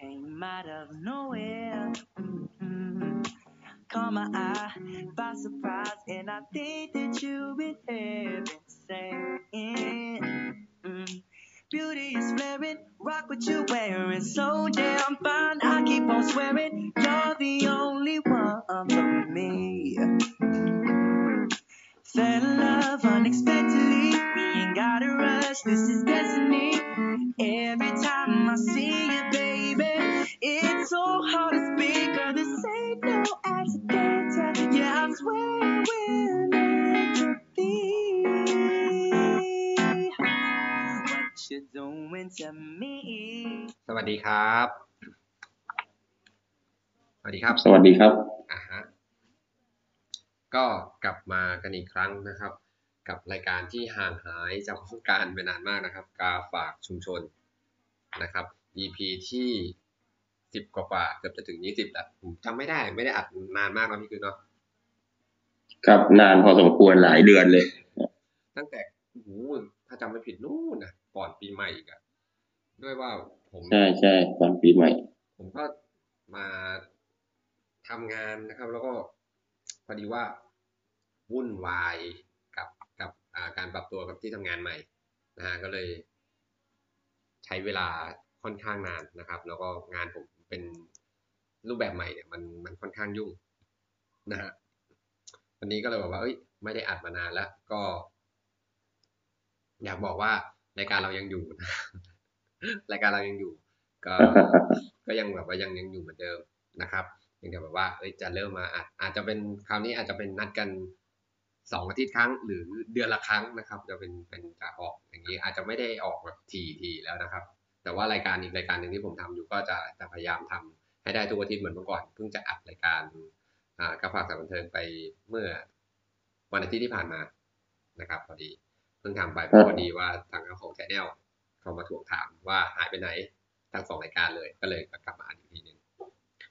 came out of nowhere. Mm-hmm. Caught my eye by surprise, and I think that you've been heaven saying. Beauty is flaring, rock what you're wearing, so damn fine. I keep on swearing, you're the only one for me. Fell in love unexpectedly, we ain't gotta rush, this is destiny. Every time I see you, accident. Yeah, I swear we're meant to be. What you doing to me? สวัสดีครับ สวัสดีครับสวัสดีครับ อ่าฮะ ก็กลับมากันอีกครั้งนะครับ กับรายการที่ห่างหายจากวงการไปนานมากนะครับ กาฝากชุมชนนะครับ EP ที่สิบกว่าๆเกือบจะถึงยี่สิบแล้วผมจำไม่ได้ไม่ได้อัดนานมากนะพี่คือเนาะ ครับนานพอสมควรหลายเดือนเลย ตั้งแต่โอ้โหถ้าจำไม่ผิดนู่นนะก่อนปีใหม่อีกอะด้วยว่าผมใช่ใช่ตอนปีใหม่ ผมก็มาทำงานนะครับ แล้วก็พอดีว่าวุ่นวายกับกับอ่าการปรับตัวกับที่ทำงานใหม่นะฮะก็เลย ใช้เวลาค่อนข้างนานนะครับ แล้วก็งานผมเป็นรูปแบบใหม่เนี่ยมันมันค่อนข้างยุ่งนะฮะ วันนี้ก็เลยบอกว่าเอ้ยไม่ได้อัดมานานแล้ว ก็ อยากบอกว่ารายการเรายังอยู่นะรายการเรายังอยู่ ก็ก็ยังแบบว่ายังยังอยู่เหมือนเดิมนะครับยังแต่แบบว่าเอ้ยจะเริ่มมาอาจอาจจะเป็นคราวนี้อาจจะเป็นนัดกันสองอาทิตย์ครั้ง หรือเดือนละครั้งนะครับ จะเป็นเป็นจะออกอย่างนี้อาจจะไม่ได้ออกแบบทีทีแล้วนะครับ แต่ว่ารายการอีกรายการหนึ่งที่ผมทำอยู่ก็จะจะพยายามทำให้ได้ทุกอาทิตย์เหมือนเมื่อก่อนเพิ่งจะอัดรายการอ่า กระฝากสารบันเทิงไปเมื่อวันอาทิตย์ที่ผ่านมานะครับ พอดีเพิ่งทำไปเพราะพอดีว่าทางเจ้าของแชนแนลเขามาทวงถามว่าหายไปไหนทั้งสองรายการเลยก็เลยกลับมาอันอีกทีหนึง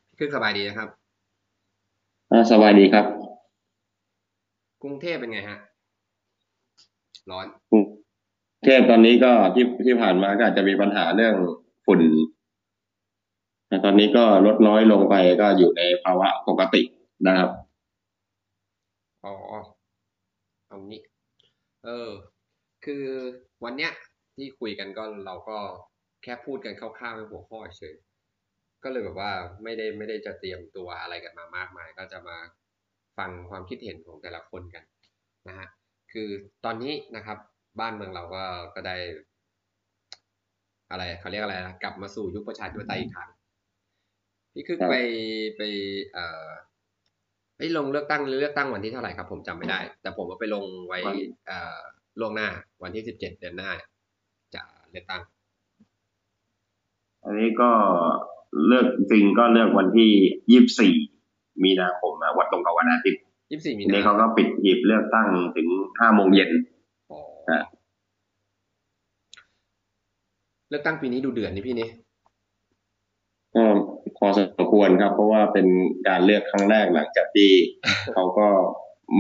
พี่คึกสบายดีนะครับอ่าสวัสดีครับ กรุงเทพเป็นไงฮะ ร้อนกรุงเทพตอนนี้ก็ที่ที่ผ่านมาก็อาจจะมีปัญหาเรื่องฝุ่นแต่ตอนนี้ก็ลดน้อยลงไปก็อยู่ในภาวะปกติ นะครับ อ๋อเอางี้ เออ คือวันเนี้ยที่คุยกันก็เราก็แค่พูดกันคร่าวๆในหัวข้อเฉยก็เลยแบบว่าไม่ได้ไม่ได้จะเตรียมตัวอะไรกันมามากมาย ก็จะมาฟังความคิดเห็นของแต่ละคนกันนะฮะคือตอนนี้นะครับ บ้านเมืองเราก็ก็ได้ อะไรเขาเรียกอะไรนะกลับมาสู่ยุคประชาธิปไตยอีกครั้งพี่คึกครับไปไปเอ่อ ไปลงเลือกตั้งหรือเลือกตั้งวันที่เท่าไหร่ครับ ผมจำไม่ได้ แต่ผมว่าไปลงไว้เอ่อล่วงหน้า วันที่สิบเจ็ดเดือนหน้า จะเลือกตั้ง อันนี้ก็เลือกจริงก็เลือกวันที่ยี่สิบสี่มีนาคมอะวันตรงกับวันอาทิตย์ยี่สิบสี่มีทีนี้นาเขาก็ปิดหีบเลือกตั้งถึงห้าโมงเย็นอ๋อฮะเลือกตั้งปีนี้ดูเดือดนี่พี่นี่ก็ พอสมควรครับ เพราะว่าเป็นการเลือกครั้งแรกหลังจากที่เขาก็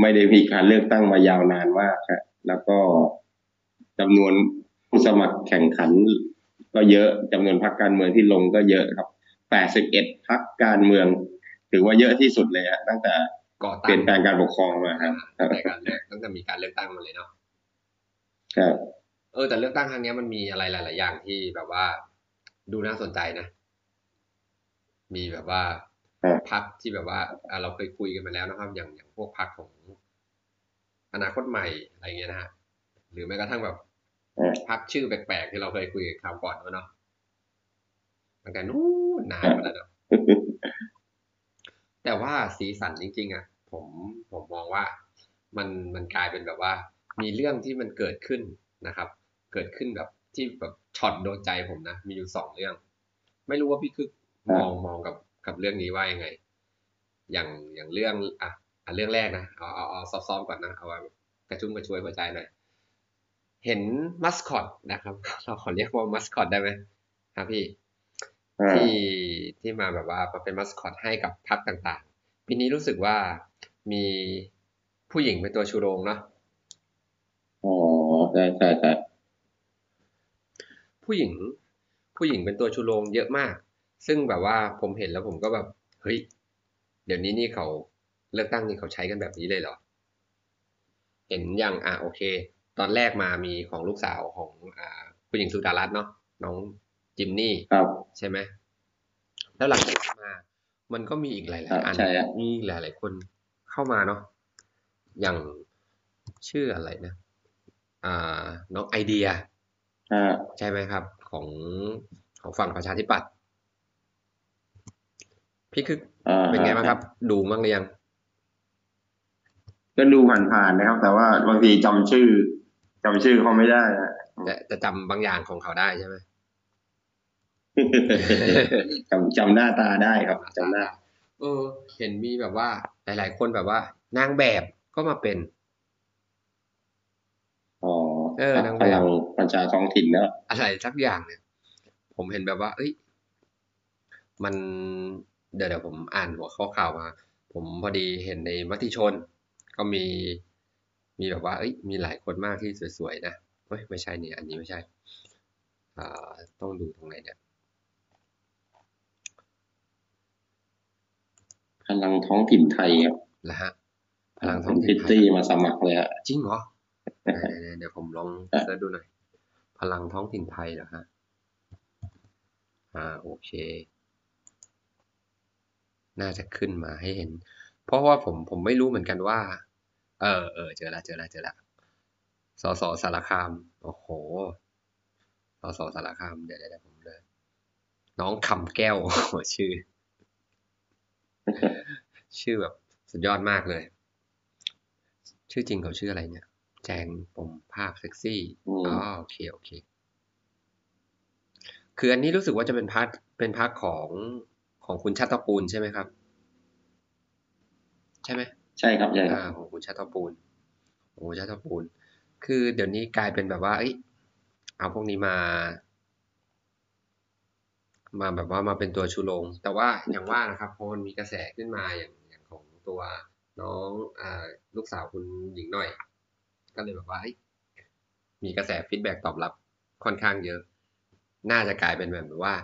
ไม่ได้มีการเลือกตั้งมายาวนานมากครับแล้วก็จำนวนผู้สมัครแข่งขัน ก็เยอะจำนวนพรรคการเมืองที่ลงก็เยอะครับ81พรรคการเมือง ถือว่าเยอะที่สุดเลยฮะตั้งแต่ก่อเปตั้ลี่ยงนแปลงการปกครองมาครับอ่าในการเลือกตั้งแต่มีการเลือกตั้งมาเลยเนาะครับเออแต่เลือกตั้งครั้งเนี้ยมันมีอะไรหลาย ๆ อย่างที่แบบว่า ดูน่าสนใจนะ มีแบบว่าครับพักที่แบบว่าอะเราเคยคุยกันมาแล้วนะครับ อย่างอย่างพวกพักของอนาคตใหม่อะไรเงี้ยนะฮะหรือแม้กระทั่งแบบอืมพักชื่อแปลกๆที่เราเคยคุยกันคราวก่อนเนาะตั้งแต่นู้นนานมาแล้วเนาะแต่ว่าสีสันจริง ๆ อะ ผมผมมองว่ามันมันกลายเป็นแบบว่า มีเรื่องที่มันเกิดขึ้นนะครับ เกิดขึ้นแบบที่แบบช็อตโดนใจผมนะ มีอยู่สองเรื่อง ไม่รู้ว่าพี่คึก มองมองกับกับเรื่องนี้ว่ายังไง อย่างอย่างเรื่องอะอะเรื่องแรกนะเอาเอาเอาซอฟๆก่อนนะเอาไว้กระชุ่มกระชวยหัวใจหน่อยเห็นมัสคอตนะครับเราขอเรียกว่ามัสคอตได้ไหมครับพี่อ่าที่ที่มาแบบว่ามาเป็นมัสคอตให้กับพรรคต่างๆปีนี้รู้สึกว่ามีผู้หญิงเป็นตัวชูโรงเนาะอ๋อใช่ใช่ใช่ผู้หญิง ผู้หญิงเป็นตัวชูโรงเยอะมาก ซึ่งแบบว่าผมเห็นแล้วผมก็แบบเฮ้ยเดี๋ยวนี้นี่เขาเลือกตั้งนี่เขาใช้กันแบบนี้เลยเหรอ เห็นอย่างอะโอเค ตอนแรกมามีของลูกสาวของอ่าคุณหญิงสุดารัตน์เนาะน้องจิมนี่ครับใช่ไหมแล้วหลังจากนั้นมา มันก็มีอีกหลายครับๆอันใช่ครับมีหลายๆคนเข้ามาเนาะอย่างชื่ออะไรนะอ่าน้องไอเดียอ่าใช่ไหมครับ ของของฝั่งประชาธิปัตย์ พี่คืออ่าเป็นไงบ้างครับ ดูบ้างหรือยัง ก็ดูผ่านๆนะครับ แต่ว่าบางทีจำชื่อจำชื่อเขาไม่ได้นะแต่จะจำบางอย่างของเขาได้ใช่ไหมจำจำหน้าตาได้ครับจำหน้าเออ เห็นมีแบบว่า หลาย ๆ คนแบบว่า นางแบบก็มาเป็นอ๋อเออนางแบบพลังประชาท้องถิ่นเนอะอะไรสักอย่างเนี่ย ผมเห็นแบบว่า เอ้ย มัน เดี๋ยวเดี๋ยวผมอ่านหัวข้อข่าวมา ผมพอดีเห็นในมติชน ก็มีมีแบบว่าเอ้ยมีหลายคนมากที่สวยๆนะเฮ้ยไม่ใช่เนี่ยอันนี้ไม่ใช่อ่าต้องดูตรงไหนเนี่ยพลังท้องถิ่นไทยครับแล้วฮะพลังท้เป็องนถิ่พินตไทยตี้มาสมัครเลยฮะจริงเหรอเดี๋ยวๆๆเดี๋ยวผมลองอะเสิร์ชดูหน่อย พลังท้องถิ่นไทยเหรอฮะ อ่าโอเค น่าจะขึ้นมาให้เห็น เพราะว่าผมผมไม่รู้เหมือนกันว่า เออเออเจอละเจอละเจอละสสสารคาม โอ้โหสสสารคาม เดี๋ยวเดี๋ยวเดี๋ยวผมเลย น้องคำแก้วโอ้โหชื่อ ชื่อแบบสุดยอดมากเลย ชื่อจริงเขาชื่ออะไรเนี่ย แจงปมภาคเซ็กซี่อืมอ๋อโอเคโอเค คืออันนี้รู้สึกว่าจะเป็นพาร์ทเป็นพาร์ทของ ของคุณชาติตระกูลใช่ไหมครับ ใช่ไหมใช่ครับใช่ครับอ่าของคุณชาติตระกูลของคุณชาติตระกูลคือเดี๋ยวนี้กลายเป็นแบบว่า เอ้ยเอาพวกนี้มา มาแบบว่ามาเป็นตัวชูโรงแต่ว่าอย่างว่านะครับพอมันมีกระแสขึ้นมาอย่างอย่างของตัวน้องอ่าลูกสาวคุณหญิงหน่อย ก็เลยแบบว่าเอ้ยมีกระแสฟีดแบ็ตอบรับค่อนข้างเยอะ น่าจะกลายเป็นแบบว่า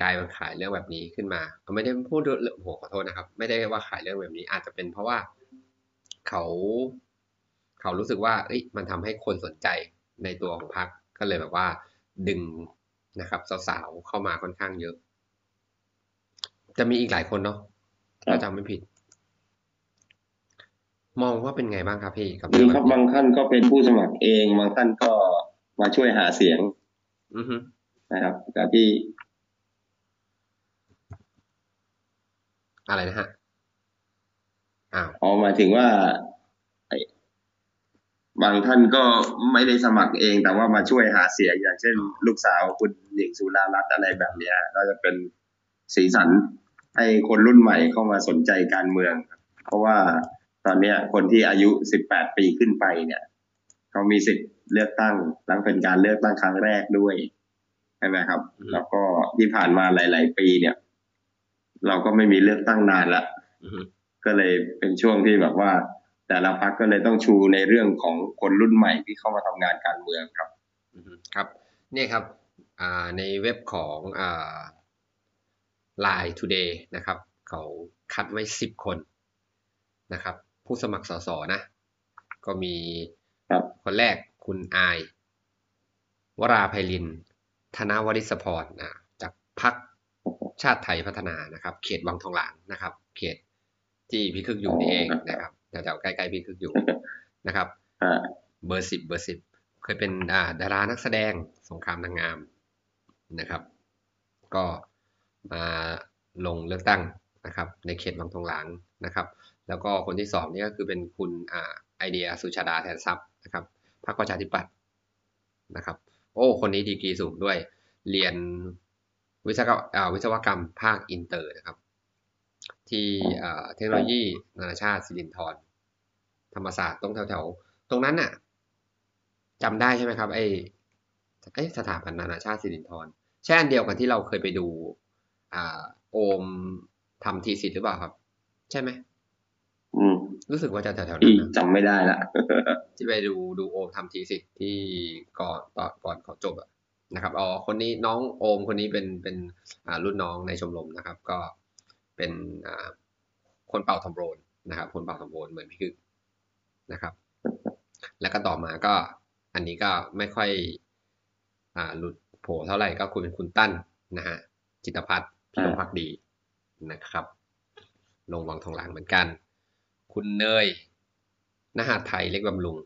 กลายเป็นขายเรื่องแบบนี้ขึ้นมาเอาไม่ได้พูดเรื่องโอ้โหขอโทษนะครับ ไม่ได้ว่าขายเรื่องแบบนี้ อาจจะเป็นเพราะว่าเขา เขารู้สึกว่าเอ้ยมันทำให้คนสนใจในตัวของพรรคก็เลยแบบว่าดึงนะครับสาวๆเข้ามาค่อนข้างเยอะ จะมีอีกหลายคนเนาะถ้าจำไม่ผิด มองว่าเป็นไงบ้างครับพี่กับมีเรื่องคแบรับบบานี้งท่านก็เป็นผู้สมัครเอง บางท่านก็มาช่วยหาเสียงอือฮึนะครับแต่ที่ อะไรนะฮะอ้าวออกมาถึงว่าบางท่านก็ไม่ได้สมัครเองแต่ว่ามาช่วยหาเสียงอย่างเช่น ลูกสาวคุณหญิงสุดารัตน์อะไรแบบเนี้ยก็จะเป็นสีสันให้คนรุ่นใหม่เข้ามาสนใจการเมือง เพราะว่าตอนเนี้ยคนที่อายุ 18 ปีขึ้นไปเนี่ยเขามีสิทธิ์เลือกตั้งแลังเป็นการเลือกตั้งครั้งแรกด้วยใช่ไหมครับ แล้วก็ที่ผ่านมาหลาย ๆ ปีเนี่ย เราก็ไม่มีเลือกตั้งนานละอือฮึก็เลยเป็นช่วงที่แบบว่า แต่ละพักก็เลยต้องชูในเรื่องของคนรุ่นใหม่ที่เข้ามาทำงานการเมืองครับอือฮึครับเนี่ยครับอ่าในเว็บของอ่า Line Today นะครับ เขาคัดไว้สิบคนนะครับ ผู้สมัครสสนะ ก็มีครับคนแรกคุณอายวราไพลิน ธนวริศพรนะจากพัก ชาติไทยพัฒนานะครับ เขตวังทองหลางนะครับ เขตที่พี่คึกอยู่นี่เองนะครับแถวๆใกล้ๆพี่คึกอยู่นะครับอ่าเบอร์สิบเบอร์สิบเคยเป็นอ่าดารานักแสดงสงครามนางงามนะครับ ก็มาลงเลือกตั้งนะครับ ในเขตวังทองหลางนะครับ แล้วก็คนที่สองนี่ก็คือเป็นคุณอ่าไอเดียสุชาดาแทนทรัพย์นะครับพรรคประชาธิปัตย์นะครับ โอ้ คนนี้ดีกรีสูงด้วย เรียน วิศวกรรมอ่าวิศวกรรมภาคอินเตอร์นะครับ ที่อ่าเทคโนโลยีนานาชาติสิรินธรธรรมศาสตร์ตรงแถวๆ ตรงนั้นน่ะจำได้ใช่ไหมครับไอ้ไอ้สถาบันนานาชาติสิรินธรใช่อันเดียวกันที่เราเคยไปดูอ่าโอมทำทีสิทธิ์หรือเปล่าครับ ใช่ไหมอืมรู้สึกว่าจะแถวๆนั้ที่นนะจำไม่ได้ละที่ไปดูดูโอมทำทีสิทธิ์ที่ก่อนตอนก่อนเขาจบอะ นะครับอ๋อคนนี้น้องโอมคนนี้เป็นเป็นอ่ารุ่นน้องในชมรมนะครับ ก็เป็นอ่าคนเป่าทอมโบนนะครับ คนเป่าทอมโบนเหมือนพี่คึกนะครับ แล้วก็ต่อมาก็อันนี้ก็ไม่ค่อยอ่าหลุดโผล่เท่าไหร่ก็คุณเป็นคุณตั้นนะฮะจิตรพัฒน์พิรมพักดีนะครับ ลงวังทองหลางเหมือนกัน คุณเนยนหาไทยเล็กบำรุง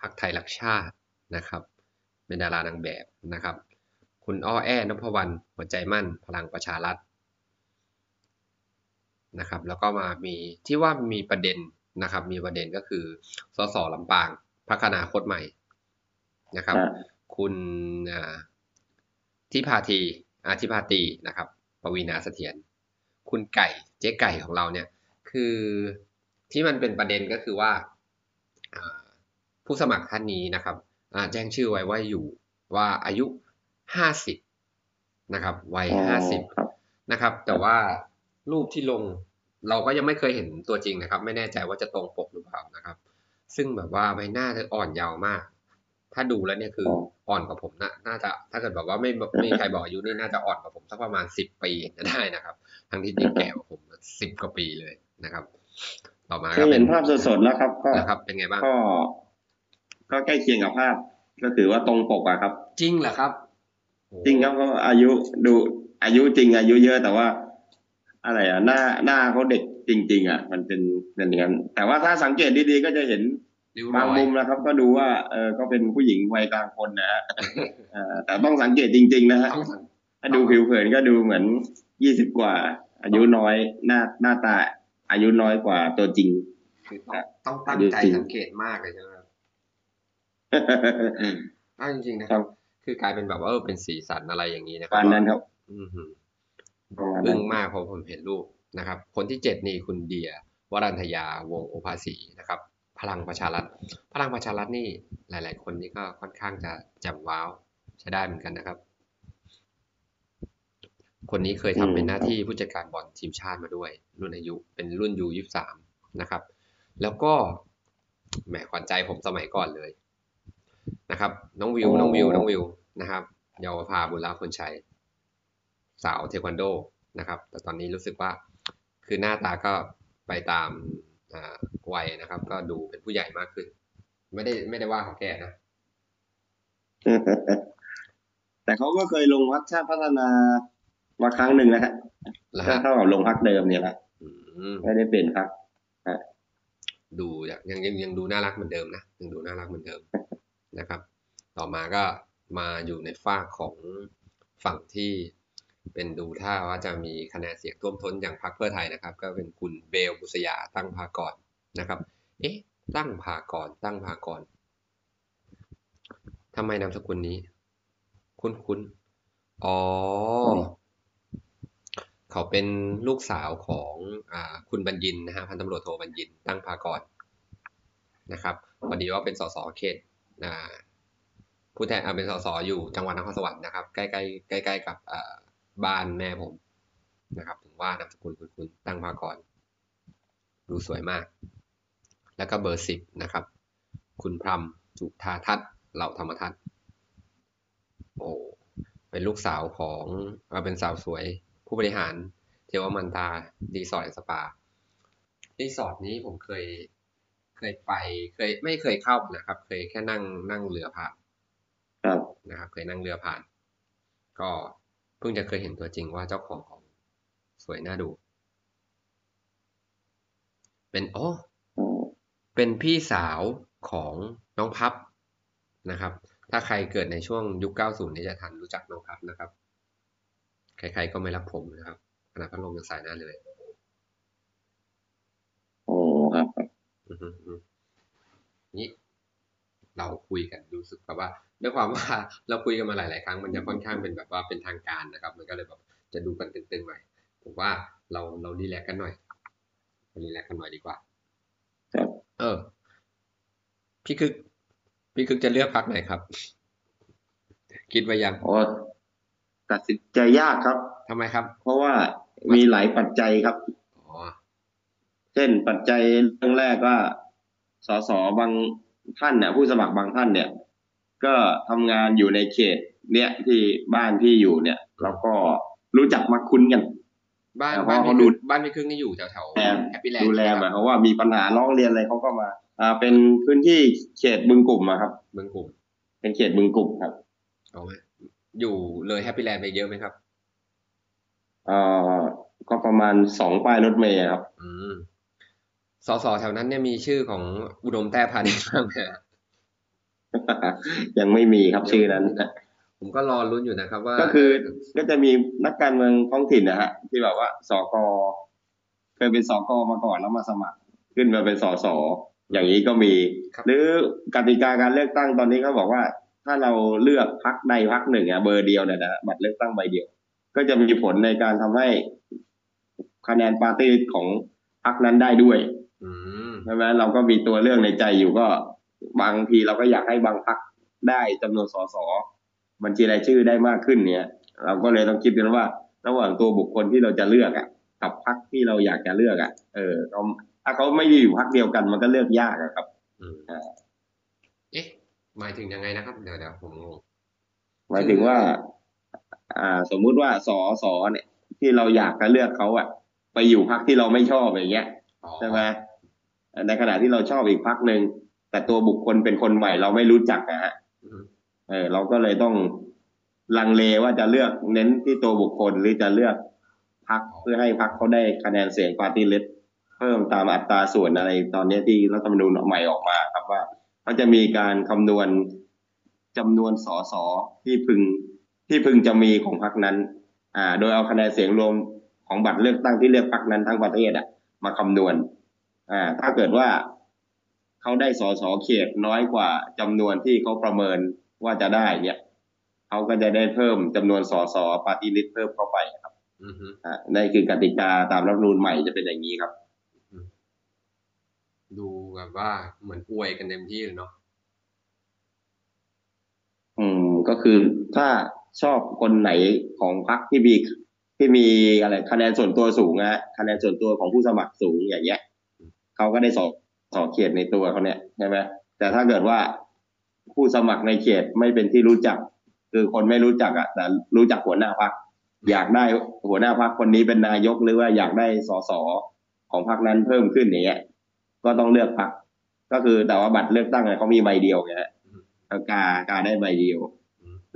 พักไทยรักชาตินะครับ เป็นดารานางแบบนะครับ คุณอ้อแอนพวรรณหัวใจมั่น พลังประชารัฐนะครับ แล้วก็มามีที่ว่ามีประเด็นนะครับ มีประเด็นก็คือสสลำปางพัฒนาคตใหม่นะครับอ่าคุณอ่าที่พาทีอาทิพาตีนะครับ ปวีนาเสถียรคุณไก่เจ๊ไก่ของเราเนี่ยคือที่มันเป็นประเด็นก็คือว่าอ่าผู้สมัครท่านนี้นะครับอ่า แจ้งชื่อไว้ว่าอยู่ว่าอายุห้าสิบนะครับวัยอ๋อห้าสิบครับนะครับ แต่ว่ารูปที่ลงเราก็ยังไม่เคยเห็นตัวจริงนะครับ ไม่แน่ใจว่าจะตรงปกหรือเปล่านะครับ ซึ่งแบบว่าใบหน้าเธออ่อนเยาว์มาก ถ้าดูแล้วเนี่ยคืออ่อนกว่าผมนะน่าจะ ถ้าเกิดแบบว่าไม่ไม่มีใครบอกอายุนี่น่าจะอ่อนกว่าผมสักประมาณสิบปีได้นะครับ ทั้งที่จริงแก่กว่าผมสิบกว่าปีเลยนะครับ ต่อมาเคก็ยเป็เห็นนภาพสดๆแล้วครับก็นะครับ เป็นไงบ้างก็ ก็ใกล้เคียงกับภาพ ก็ถือว่าตรงปกอะครับ จริงเหรอครับโอ้จริงครับก็อายุดูอายุจริง อายุเยอะแต่ว่า อะไรอะหน้าหน้าเขาเด็กจริง ๆอะมันเป็นเป็นอย่างนั้นแต่ว่าถ้าสังเกตดีๆก็จะเห็นริ้วรบางอยมุมนะครับ ก็ดูว่าเออก็เป็นผู้หญิงวัยกลางคนนะฮะเออแต่ต้องสังเกตจริง ๆ นะฮะต้องสังถ้าดูผิวเผินก็ดูเหมือนยี่สิบกว่า อายุน้อยหน้าหน้าตาอายุน้อยกว่าตัวจริงคือต้องต้องตั้งใจจริงสังเกตมากเลยใช่ไหมครับ อ้าวจริงๆนะคครัรับบคือกลายเป็นแบบว่าเออเป็นสีสันอะไรอย่างนี้นะคปรัระมาณนั้นครับ อือหือประมาณอึ้นั้งนมากเพราะผมเห็นรูปนะครับ คนที่เจ็ดนี่คุณเดียวรันทยาวงศ์โอภาสีนะครับ พลังประชารัฐ พลังประชารัฐนี่หลาย ๆ คนนี่ก็ค่อนข้างจะแจ่มว้าวใช้ได้เหมือนกันนะครับ คนนี้เคยทำเป็นหน้าที่ผู้จัดการบอลทีมชาติมาด้วย รุ่นอายุเป็นรุ่นยูยี่สามนะครับ แล้วก็แหมขวัญใจผมสมัยก่อนเลย นะครับ น้องวิวน้องวิวน้องวิวนะครับเยาวภาบุญลาคนชัย สาวเทควันโดนะครับ แต่ตอนนี้รู้สึกว่าคือหน้าตาก็ไปตามอ่าวัยนะครับ ก็ดูเป็นผู้ใหญ่มากขึ้น ไม่ได้ไม่ได้ว่าเขาแก่นะ แต่เขาก็เคยลงพักชาติพัฒนามาครั้งหนึ่งนะฮะแล้วก็ฮะเท่ากับลงพักเดิมเนี่ยแหละอืมไม่ได้เปลี่ยนพักดูยังยังยังยังดูน่ารักเหมือนเดิมนะยังดูน่ารักเหมือนเดิม นะครับ ต่อมาก็มาอยู่ในฝ้าของฝั่งที่เป็นดูท่าว่าจะมีคะแนนเสียงท่วมท้นอย่างพรรคเพื่อไทยนะครับ ก็เป็นคุณเบลบุษยาตั้งพากรนะครับ เอ๊ะ ตั้งพากรตั้งพากรทำไมนามสกุลนี้ คุ้นคุ้นอ๋อ เขาเป็นลูกสาวของอคุณบัญญินนะฮะพันตำรวจโทบัญญินตั้งพากรนะครับพอดีว่าเป็นสสเขต ผู้แทนเป็นสสอยู่จังหวัดนครสวรรค์นะครับ ใกล้ๆใกล้ ๆ กับบ้านแม่ผมนะครับ ถึงว่านามสกุลคุณคุณตั้งพากรดูสวยมาก แล้วก็เบอร์สิบนะครับ คุณพรมจุธาทัศน์เหล่าธรรมทัศน์โอ้เป็นลูกสาวของเป็นสาวสวยผู้บริหารเทวมันตารีสอร์ทสปารีสอร์ทนี้ผมเคย ยไปเคยไม่เคยเข้านะครับ เคยแค่นั่งนั่งเรือผ่านครับนะครับ เคยนั่งเรือผ่าน ก็เพิ่งจะเคยเห็นตัวจริงว่าเจ้าของของสวยน่าดู เป็นโอ้อ๋อเป็นพี่สาวของน้องพับนะครับ ถ้าใครเกิดในช่วงยุค 90 นี่จะทันรู้จักน้องพับนะครับ ใครๆก็ไม่รักผมนะครับขนาดพัดลมยังใส่หน้าเลย โอ้ครับ อือฮึอือ นี่เราคุยกันรู้สึกแบบว่าด้วยความว่าเราคุยกันมาหลาย ๆ ครั้งมันจะค่อนข้างเป็นแบบว่าเป็นทางการนะครับ มันก็เลยแบบจะดูกันตึงๆหน่อยผมว่าเราเราดีแลกกันหน่อยรีแลกกันหน่อยดีกว่าครับเออ พี่คึกพี่คึกจะเลือกพักไหนครับ คิดไว้ยังโอ้ตัดสินใจยากครับทำไมครับ เพราะว่ามีหลายปัจจัยครับอ๋อ เช่นปัจจัยเรื่องแรกว่าสสบางท่านเนี่ยผู้สมัครบางท่านเนี่ย ก็ทำงานอยู่ในเขต เนี่ยที่บ้านที่อยู่เนี่ยเราก็รู้จักมาคุ้นกัน บ้านแต่บ้านว่าพี่เขาดูครึ่งบ้านพี่ครึ่งนี่อยู่แถวแถวแลแฮปปี้แลนด์ดูแลหมายความว่ามีปัญหาร้องเรียนอะไรเขาก็มา อ่า เป็นพื้นที่เขตบึงกลุ่มอะครับเมืองกลุ่ม เป็นเขตบึงกลุ่มครับเอาไหมอยู่เลยแฮปปี้แลนด์ไปเยอะไหมครับเอ่อก็ประมาณสองป้ายรถเมย์ครับ อืม สสแถวนั้นเนี่ยมีชื่อของอุดมแต้พาณิชย์บ้างไหมฮะยังไม่มีครับชื่อนั้นผมก็รอลุ้นอยู่นะครับ ว่าก็คือก็จะมีนักการเมืองท้องถิ่นนะฮะ ที่แบบว่าสกเคยเป็นสกมาก่อนแล้วมาสมัคร ขึ้นมาเป็นสสอย่างนี้ก็มี หรือกติกาการเลือกตั้งตอนนี้เขาบอกว่า ถ้าเราเลือกพักใดพักหนึ่งอะเบอร์เดียวเนี่ยนะฮะบัตรเลือกตั้งใบเดียว ก็จะมีผลในการทำให้คะแนนปาร์ตี้ลิสต์ของพรรคนั้นได้ด้วยอืม ใช่ไหมเราก็มีตัวเลือกในใจอยู่ก็ บางทีเราก็อยากให้บางพรรคได้จำนวนสสบัญชีรายชื่อได้มากขึ้นเนี่ย เราก็เลยต้องคิดกันว่า ระหว่างตัวบุคคลที่เราจะเลือกอะกับพรรคที่เราอยากจะเลือกอะเออเขาถ้าเขาไม่ได้อยู่พรรคเดียวกันมันก็เลือกยากอะครับอืมอ่าเอ๊ะ หมายถึงยังไงนะครับเดี๋ยวเดี๋ยวผมงงหมายถึงว่า อ่า สมมุติว่าสอสอเนี่ย ที่เราอยากจะเลือกเขาอะไปอยู่พรรคที่เราไม่ชอบอย่างเงี้ยอ๋อใช่ไหม ในขณะที่เราชอบอีกพรรคหนึ่งแต่ตัวบุคคลเป็นคนใหม่เราไม่รู้จักนะฮะอืมเออเราก็เลยต้องลังเลว่าจะเลือกเน้นที่ตัวบุคคลหรือจะเลือกพรรคเพื่อให้พรรคเขาได้คะแนนเสียงปาร์ตี้ลิสต์เพิ่มตามอัตราส่วนอะไรตอนนี้ที่รัฐธรรมนูญใหม่ออกมาครับว่าเขาจะมีการคำนวณจำนวนสสที่พึงที่พึงจะมีของพักนั้น อ่า โดยเอาคะแนนเสียงรวมของบัตรเลือกตั้งที่เลือกพักนั้นทั้งประเทศอะ มาคำนวณ อ่าถ้าเกิดว่าเขาได้สสเขตน้อยกว่าจำนวนที่เขาประเมินว่าจะได้เนี่ยเขาก็จะได้เพิ่มจำนวนสสปาร์ตี้ลิสต์เพิ่มเข้าไปครับอืมฮึอ่านั่นคือกติกาตามรัฐธรรมนูญใหม่จะเป็นอย่างนี้ครับ ดูแบบว่าเหมือนอวยกันเต็มที่เลยเนาะอืมก็คือถ้าชอบคนไหนของพรรคที่มีที่มีอะไรคะแนนส่วนตัวสูงอะคะแนนส่วนตัวของผู้สมัครสูงอย่างเงี้ย เขาก็ได้สอสอเขตในตัวเขาเนี่ยใช่ไหมแต่ถ้าเกิดว่าผู้สมัครในเขตไม่เป็นที่รู้จัก คือคนไม่รู้จักอะแต่รู้จักหัวหน้าพรรคอยากได้หัวหน้าพรรคนนี้เป็นนายกหรือว่าอยากได้สสของพรรคนั้นเพิ่มขึ้นอย่างเงี้ยก็ต้องเลือกพรรคก็คือแต่ว่าบัตรเลือกตั้งเนี่ยเขามีใบเดียวไงฮะแล้วกากาได้ใบเดียว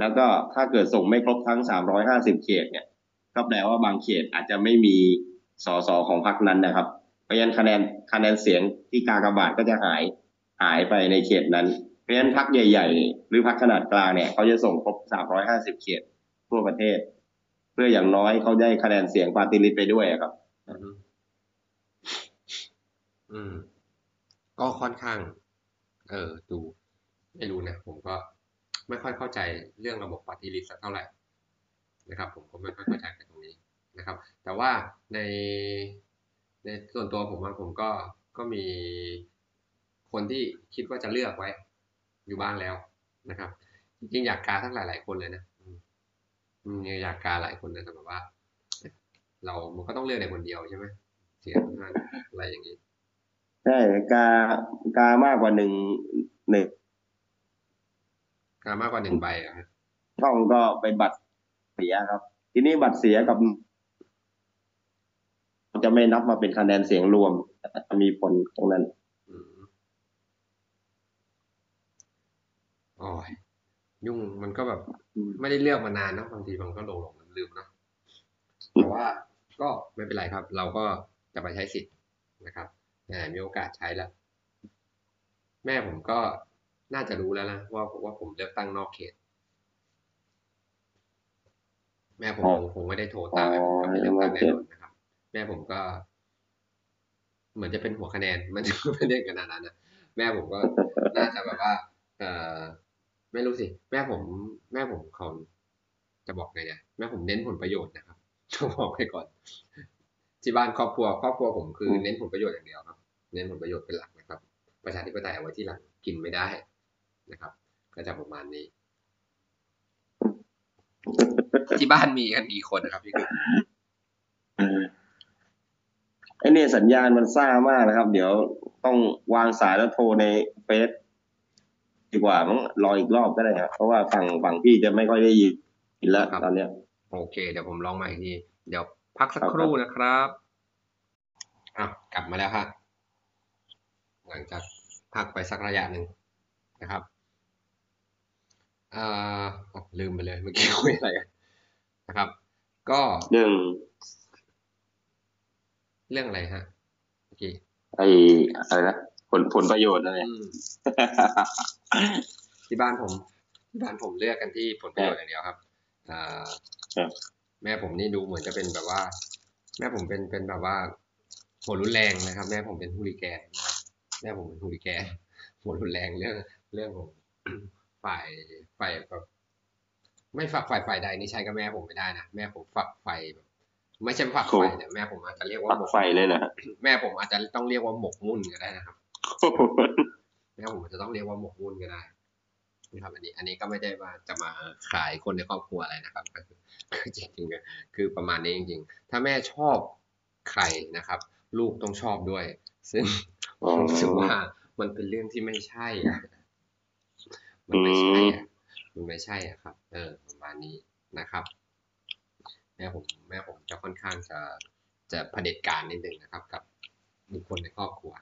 แล้วก็ถ้าเกิดส่งไม่ครบทั้ง350เขตเนี่ยก็แปลว่าบางเขตอาจจะไม่มีสสของพรรคนั้นนะครับ เพราะฉะนั้นคะแนนคะแนนเสียงที่กากบาทก็จะหายหายไปในเขตนั้น เพราะฉะนั้นพรรคใหญ่ ๆ หรือพรรคขนาดกลางเนี่ยเขาจะส่งครบ 350 เขตทั่วประเทศ เพื่ออย่างน้อยเขาได้คะแนนเสียงปาร์ตี้ลิสไปด้วยครับ อืม ก็ค่อนข้าง เออ ดูไม่รู้นะผมก็ไม่ค่อยเข้าใจเรื่องระบบปฏิริษีเท่าไหร่นะครับ ผมก็ไม่ค่อยเข้าใจในตรงนี้นะครับ แต่ว่าใน ในส่วนตัวผมอะผมก็ก็มีคนที่คิดว่าจะเลือกไว้ อยู่บ้างแล้วนะครับ จริงๆอยากกาทั้งหลายๆคนเลยนะอืมอืมอยากกาหลายคนนะแต่แบบว่า เรามันก็ต้องเลือกในคนเดียวใช่ไหมเสียงข้างหน้าอะไรอย่างนี้ใช่กากามากกว่าหนึ่งหนึ่งกามากกว่าหนึ่งใบเหรอะฮะช่องก็เป็นบัตรเสียครับ ทีนี้บัตรเสียกับ จะไม่นับมาเป็นคะแนนเสียงรวมจะมีผลตรงนั้นอืมโอ้ยยุ่งมันก็แบบไม่ได้เลือกมานานเนอะบางทีมันก็หลงหลงลืมๆเนอะแต่ว่าก็ไม่เป็นไรครับ เราก็จะไปใช้สิทธิ์นะครับไหนๆมีโอกาสใช้แล้ว แม่ผมก็น่าจะรู้แล้วนะว่าว่าผมเลือกตั้งนอกเขต แม่ผมอ๋อคงคงไม่ได้โทรตามให้ผมกลับไปเลือกตั้งแน่นอนนะครับ แม่ผมก็ เหมือนจะเป็นหัวคะแนน มันจะไม่ได้ขนาดนั้นนะแม่ผมก็น่าจะแบบว่า เออไม่รู้สิ แม่ผม แม่ผมเขาจะบอกไงเนี่ยแม่ผมเน้นผลประโยชน์นะครับต้องบอกไปก่อน ที่บ้านครอบครัวครอบครัวผมคือเน้นผลประโยชน์อย่างเดียวครับ เน้นผลประโยชน์เป็นหลักนะครับ ประชาธิปไตยเอาไว้ที่หลังกินไม่ได้นะครับ ก็จะประมาณนี้ ที่บ้านมีกันกี่คนนะครับพี่คือ ไอ้เนี่ยสัญญาณมันซ่ามากนะครับ เดี๋ยวต้องวางสายแล้วโทรในเฟซดีกว่ามั้งรออีกรอบก็ได้ครับเพราะว่าฝั่งฝั่งพี่จะไม่ค่อยได้ยินแล้วครับตอนเนี้ย โอเค เดี๋ยวผมลองใหม่อีกที เดี๋ยวพักสักครับครู่นะครับอะกลับมาแล้วครับหลังจากพักไปสักระยะหนึ่งนะครับอ่าอ๋อลืมไปเลยเมื่อกี้คุยอะไรกันนะครับ ก็เรื่อง เรื่องอะไรฮะเมื่อกี้ไอ้อะไรนะผลผลประโยชน์อะไรอืมที่บ้านผมที่บ้านผมเลือกกันที่ผลประโยชน์อย่างเดียวครับอ่าครับแม่ผมนี่ดูเหมือนจะเป็นแบบว่า แม่ผมเป็นเป็นแบบว่าหัวรุนแรงนะครับ แม่ผมเป็นฮูลิแกนนะครับแม่ผมเป็นฮูลิแกนหัวรุนแรงเรื่องเรื่องของฝ่ายฝ่ายแบบไม่ฝักฝ่ายฝ่ายใดนี่ใช้กับแม่ผมไม่ได้นะแม่ผมฝักไฟแบบ ไม่ใช่ฝักไฟเนี่ยแม่ผมอาจจะเรียกว่าปักหมกไฟเลยนะแม่ผมอาจจะต้องเรียกว่าหมกมุ่นก็ได้นะครับแม่ผมอาจจะต้องเรียกว่าหมกมุ่นก็ได้นะครับอันนี้ อันนี้ก็ไม่ได้ว่าจะมาขายคนในครอบครัวอะไรนะครับก็คือคือจริงๆเนี่ยคือประมาณนี้จริง ๆ ถ้าแม่ชอบใครนะครับ ลูกต้องชอบด้วย ซึ่งอ๋อผมรู้สึกว่ามันเป็นเรื่องที่ไม่ใช่อะมันไม่ใช่อะมันไม่ใช่อะครับ เออประมาณนี้นะครับ แม่ผมแม่ผมจะค่อนข้างจะจะเผด็จการนิดนึงนะครับ กับบุคคลในครอบครัว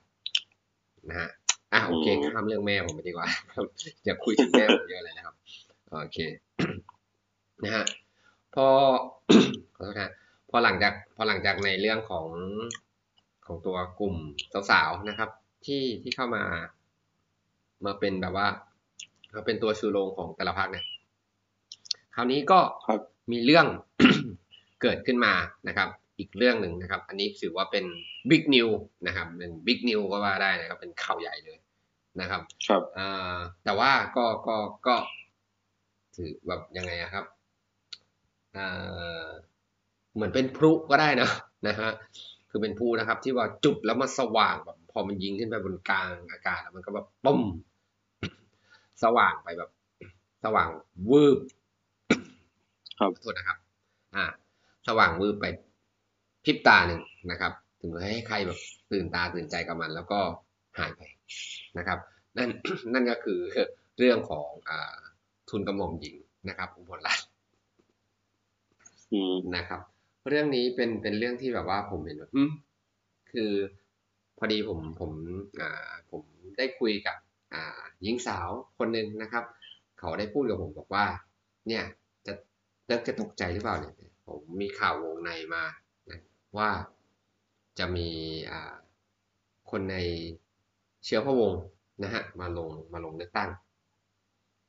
นะฮะอะโอเคอืมข้ามเรื่องแม่ผมไปดีกว่าครับอย่าคุยถึงแม่ผมเยอะเลยนะครับโอเคนะฮะพอขอโทษนะพอหลังจากพอหลังจากในเรื่องของของตัวกลุ่มสาวๆนะครับ ที่ที่เข้ามา มาเป็นแบบว่ามาเป็นตัวชูโรงของแต่ละพรรคเนี่ยคราวนี้ก็ครับมีเรื่อง เกิดขึ้นมานะครับอีกเรื่องหนึ่งนะครับ อันนี้ถือว่าเป็นบิ๊กนิวนะครับเป็นบิ๊กนิวก็ว่าได้นะครับ เป็นข่าวใหญ่เลยนะครับ ครับอ่าแต่ว่าก็ก็ก็ ถือแบบยังไงอะครับอ่าเหมือนเป็นพลุก็ได้นะนะฮะคือเป็นพลุนะครับ ที่ว่าจุดแล้วมันสว่างแบบพอมันยิงขึ้นไปบนกลางอากาศแล้วมันก็แบบปุ้มสว่างไปแบบ สว่างวืบครับขอโทษนะครับ อ่า สว่างวืบไปพริบตาหนึ่งนะครับ ถึงให้ใครแบบตื่นตาตื่นใจกับมัน แล้วก็หายไปนะครับ นั่นนั่นก็คือเรื่องของอทุนกระหม่อมหญิงนะครับอุบลรัตน์นะครับ เรื่องนี้เป็นเป็นเรื่องที่แบบว่าผมเห็นคือพอดีผมผมอ่าผมได้คุยกับอ่าหญิงสาวคนหนึ่งนะครับ เขาได้พูดกับผมบอกว่า เนี่ยจะเลิกจะตกใจหรือเปล่าเนี่ย ผมมีข่าววงในมานะว่าจะมีคนในเชื้อพระวงศ์นะฮะมาลงมาลงเลือกตั้ง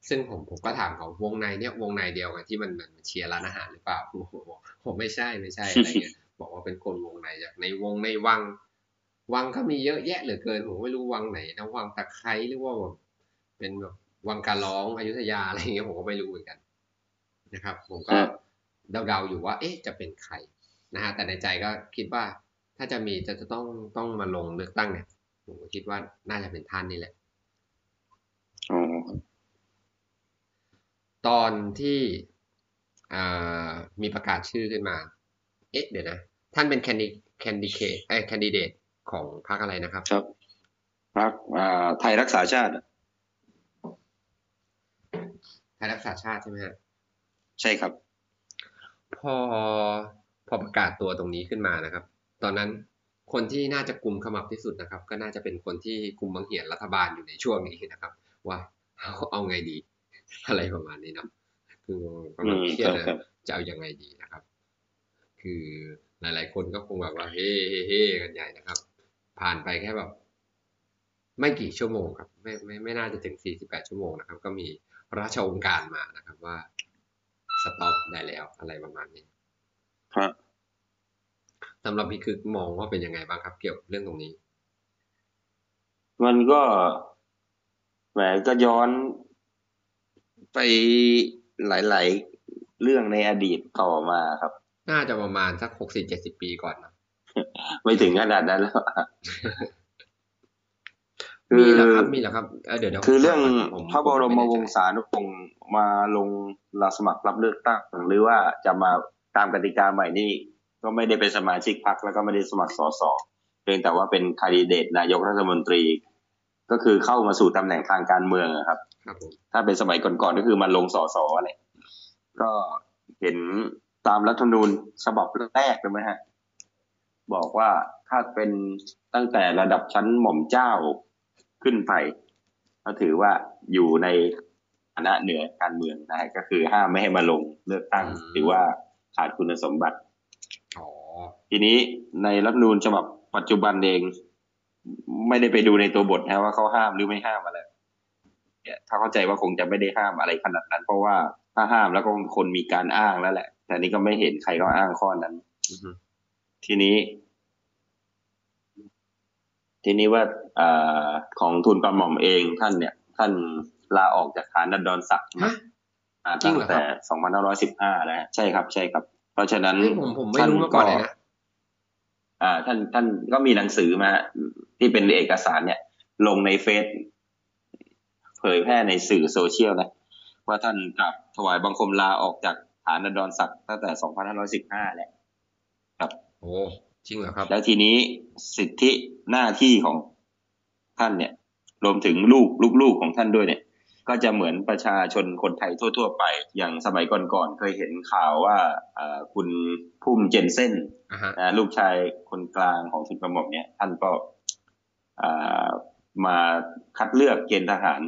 ซึ่งผมผมก็ถามเขาวงในเนี่ยวงในเดียวกันที่มันมันเชียร์ร้านอาหารหรือเปล่าผมบอกผมไม่ใช่ไม่ใช่อะไรเงี้ยบอกว่าเป็นคนวงในจากในวงในวัง วังก็มีเยอะแยะเหลือเกินผมไม่รู้วังไหนนะวังตะไคร้หรือว่าแบบเป็นแบบวังกาล้องอยุธยาอะไรเงี้ยผมก็ไม่รู้เหมือนกันนะครับ ผมก็ เดาๆอยู่ว่า เอ๊ะจะเป็นใครนะฮะแต่ในใจก็คิดว่าถ้าจะมีจะจะต้องต้องมาลงเลือกตั้งเนี่ยผมก็คิดว่าน่าจะเป็นท่านนี่แหละอ๋อตอนที่อ่ามีประกาศชื่อขึ้นมา เอ๊ะเดี๋ยวนะ ท่านเป็นแคนดิแคนดิเคตเอ้แคนดิเดตของพรรคอะไรนะครับ ครับพรรคอ่าไทยรักษาชาติ ไทยรักษาชาติใช่ไหมฮะ ใช่ครับ พอพอประกาศตัวตรงนี้ขึ้นมานะครับ ตอนนั้นคนที่น่าจะกลุ่มขมับที่สุดนะครับ ก็น่าจะเป็นคนที่กลุ่มบังเหียนรัฐบาลอยู่ในช่วงนี้นะครับ ว่าเอาเอาไงดี อะไรประมาณนี้เนาะคือกำลังเครียดอืมครันะบจะเอายังไงดีนะครับ คือหลาย ๆ คนก็คงแบบว่าเฮ้เฮ้เฮ้กันใหญ่นะครับ ผ่านไปแค่แบบไม่กี่ชั่วโมงครับ ไม่ไม่ไม่น่าจะถึง 48 ชั่วโมงนะครับ ก็มีราชองค์การมานะครับว่าส ต็อปได้แล้วอะไรประมาณนี้ครับสำหรับพี่คือมองว่าเป็นยังไงบ้างครับ เกี่ยวกับเรื่องตรงนี้ มันก็แหมก็ย้อนไปหลาย ๆ เรื่องในอดีตต่อมาครับ น่าจะประมาณสักหกสิบเจ็ดสิบปีก่อนเนอะไม่ถึงขนาดนั้นแล้ว มีเหรอครับมีเหรอครับเออเดี๋ยวเดี๋ยวคือเรื่องผมพระบรมวงผไแน่ใจศานุวงศ์มาลงรับสมัครรับเลือกตั้งหรือว่าจะมาตามกติกาใหม่นี่ก็ไม่ได้เป็นสมาชิกพรรคแล้วก็ไม่ได้สมัครสสเพียงแต่ว่าเป็นคาดิเดตนายกรัฐมนตรี ก็คือเข้ามาสู่ตำแหน่งทางการเมืองอะครับครับผมถ้าเป็นสมัยก่อนๆก็คือมาลงสอสออะไรก็เห็นตามรัฐธรรมนูญฉบับแรกเลยไหมฮะบอกว่าถ้าเป็นตั้งแต่ระดับชั้นหม่อมเจ้า ขึ้นไปก็ถือว่าอยู่ในฐานะเหนือการเมืองนะฮะก็คือห้ามไม่ให้มาลงเลือกตั้งหรือว่าขาดคุณสมบัติอ๋อทีนี้ในรัฐธรรมนูญฉบับปัจจุบันเอง ไม่ได้ไปดูในตัวบทนะว่าเขาห้ามหรือไม่ห้ามอะไรเนี่ยถ้าเข้าใจว่าคงจะไม่ได้ห้ามอะไรขนาดนั้น เพราะว่าถ้าห้ามแล้วก็คนมีการอ้างแล้วแหละ แต่นี่ก็ไม่เห็นใครก็อ้างข้อนั้นอือฮึทีนี้ ทีนี้ว่าเอ่อของทุนกระหม่อมเองท่านเนี่ย ท่านลาออกจากฐานดันดอนศักดิ์ฮะมาจริตั้งงเหรอครับแต่2515แล้วใช่ครับ ใช่ครับ เพราะฉะนั้นเฮ้ยผมผมไม่รู้มาก่อนเลยนะอ่า ท่านท่านก็มีหนังสือมา ที่เป็นเอกสารเนี่ย ลงในเฟซเผยแพร่ในสื่อโซเชียลนะว่าท่านกลับถวายบังคมลาออกจากฐานดอนศักดิ์ตั้งแต่ 2515 แหละโอ้ จริงเหรอครับ แล้วทีนี้สิทธิหน้าที่ของท่านเนี่ย รวมถึงลูกลูกๆของท่านด้วยเนี่ย ก็จะเหมือนประชาชนคนไทยทั่ว ๆ ไป อย่างสมัยก่อนๆเคยเห็นข่าวว่าเอ่อคุณพุ่มเจนเซ่นอ่าฮะนะลูกชายคนกลางของทุนกระหม่อมเนี่ยท่านก็อ่ามาคัดเลือกเกณฑ์ทหาร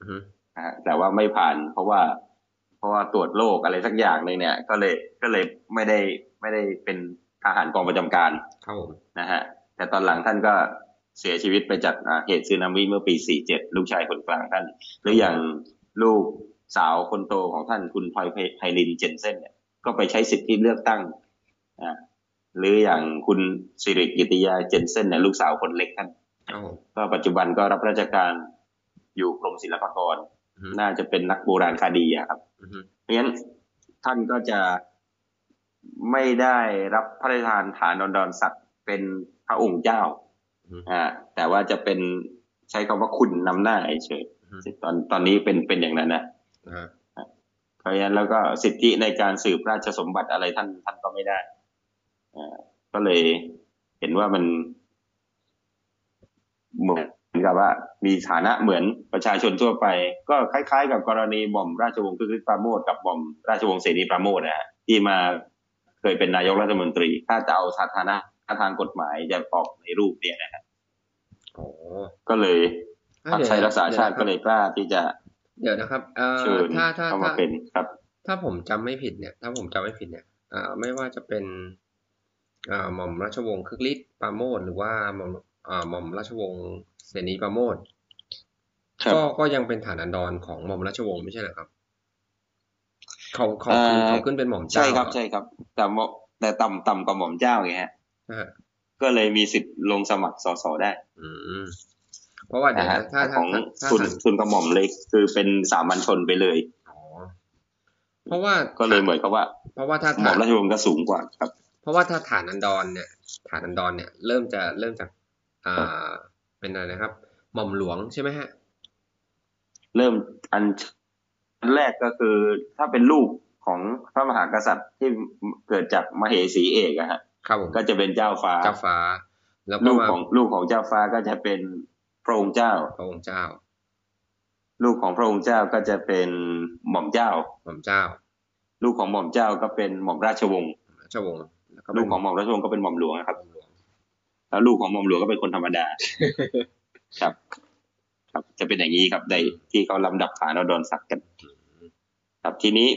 อือฮึนะฮะแต่ว่าไม่ผ่าน เพราะว่า เพราะว่าตรวจโรคอะไรสักอย่างหนึ่งเนี่ย ก็เลยก็เลยไม่ได้ไม่ได้เป็น ทหารกองประจำการครับผมนะฮะแต่ตอนหลังท่านก็เสียชีวิตไปจากอ่าเหตุสึนามิเมื่อปี 47 ลูกชายคนกลางท่าน หรืออย่างลูกสาวคนโตของท่านคุณพลอยไพลินเจนเซนเนี่ยก็ไปใช้สิทธิเลือกตั้งอ่าหรืออย่างคุณสิริกิติยาเจนเซนเนี่ยลูกสาวคนเล็กท่านครับผมก็ปัจจุบันก็รับราชการอยู่กรมศิลปากรอือฮึน่าจะเป็นนักโบราณคดีอะครับอือฮึเพราะฉะนั้นท่านก็จะ ไม่ได้รับพระราชทานฐานดอนดอนศักดิ์เป็นพระองค์เจ้าอือฮึอ่าแต่ว่าจะเป็นใช้คำว่าคุณนำหน้าเฉยอือฮึๆตอนตอนนี้เป็นเป็นอย่างนั้นนะอ่าเพราะฉะนั้นแล้วก็สิทธิในการสืบราชสมบัติอะไรท่านท่านก็ไม่ได้อ่าก็เลยเห็นว่ามันเหมือนกับว่า มีฐานะเหมือนประชาชนทั่วไป ก็คล้าย ๆ กับกรณีหม่อมราชวงศ์คึกฤทธิ์ปราโมทกับหม่อมราชวงศ์เสนีปราโมทนะฮะที่มา เคยเป็นนายกรัฐมนตรี ถ้าจะเอาสถานะทางกฎหมายจะออกในรูปเนี่ยนะฮะโอ้ก็เลยพรรคเดี๋ยวไทยรักษาชาติก็เลยกล้าที่จะ เดี๋ยวนะครับเอ่อเชิญถ้าถ้าเข้าถ้ามาเป็นครับ ถ้าผมจำไม่ผิดเนี่ย ถ้าผมจำไม่ผิดเนี่ยอ่าไม่ว่าจะเป็นอ่าหม่อมราชวงศ์คึกฤทธิ์ปราโมทหรือว่าหม่อมอ่าหม่อมราชวงศ์เสนีปราโมทครับก็ก็ยังเป็นฐานันดรของหม่อมราชวงศ์ไม่ใช่เหรอครับ เขาเขาอ่าคือเขาขึ้นเป็นหม่อมเจ้า ใช่ครับเหอใช่ครับ แต่หม่อแต่ต่ำต่ำกว่าหม่อมเจ้าไงฮะนะฮะก็เลยมีสิทธิ์ลงสมัครสสได้ อืมเพราะว่าเดี๋นะยวฮะนะถ้าแต่ขถ้าองถ้าถ้าทุนฐานทุนกระหม่อมเล็กคือเป็นสามัญชนไปเลยอ๋อเพราะว่าก็เลยเหมือนกับว่า เพราะว่าถ้าหม่อฐามนราชวงศ์ก็สูงกว่าครับ เพราะว่าถ้าฐานอันดรเนี่ย ฐานอันดรเนี่ย เริ่มจะเริ่มจากอ่าเป็นอะไรนะครับ หม่อมหลวงใช่ไหมฮะ เริ่มอันอัน แรกก็คือถ้าเป็นลูกของพระมหากษัตริย์ที่เกิดจากมเหสีเอกอะฮะครับผมก็จะเป็นเจ้าฟ้าเจ้าฟ้า แล้วก็ลูกมาของลูกของเจ้าฟ้าก็จะเป็นพระองค์เจ้าพระองค์เจ้า ลูกของพระองค์เจ้าก็จะเป็นหม่อมเจ้าหม่อมเจ้า ลูกของหม่อมเจ้าก็เป็นหม่อมราชวงศ์ราชวงศ์แล้วก็ลูกของหม่อมราชวงศ์ก็เป็นหม่อมหลวงนะครับหม่อมหลวงแล้วลูกของหม่อมหลวงก็เป็นคนธรรมดา ครับ ครับจะเป็นอย่างนี้ครับในที่เขาลำดับฐานเอาดอนศักดิ์กัน ครับทีนี้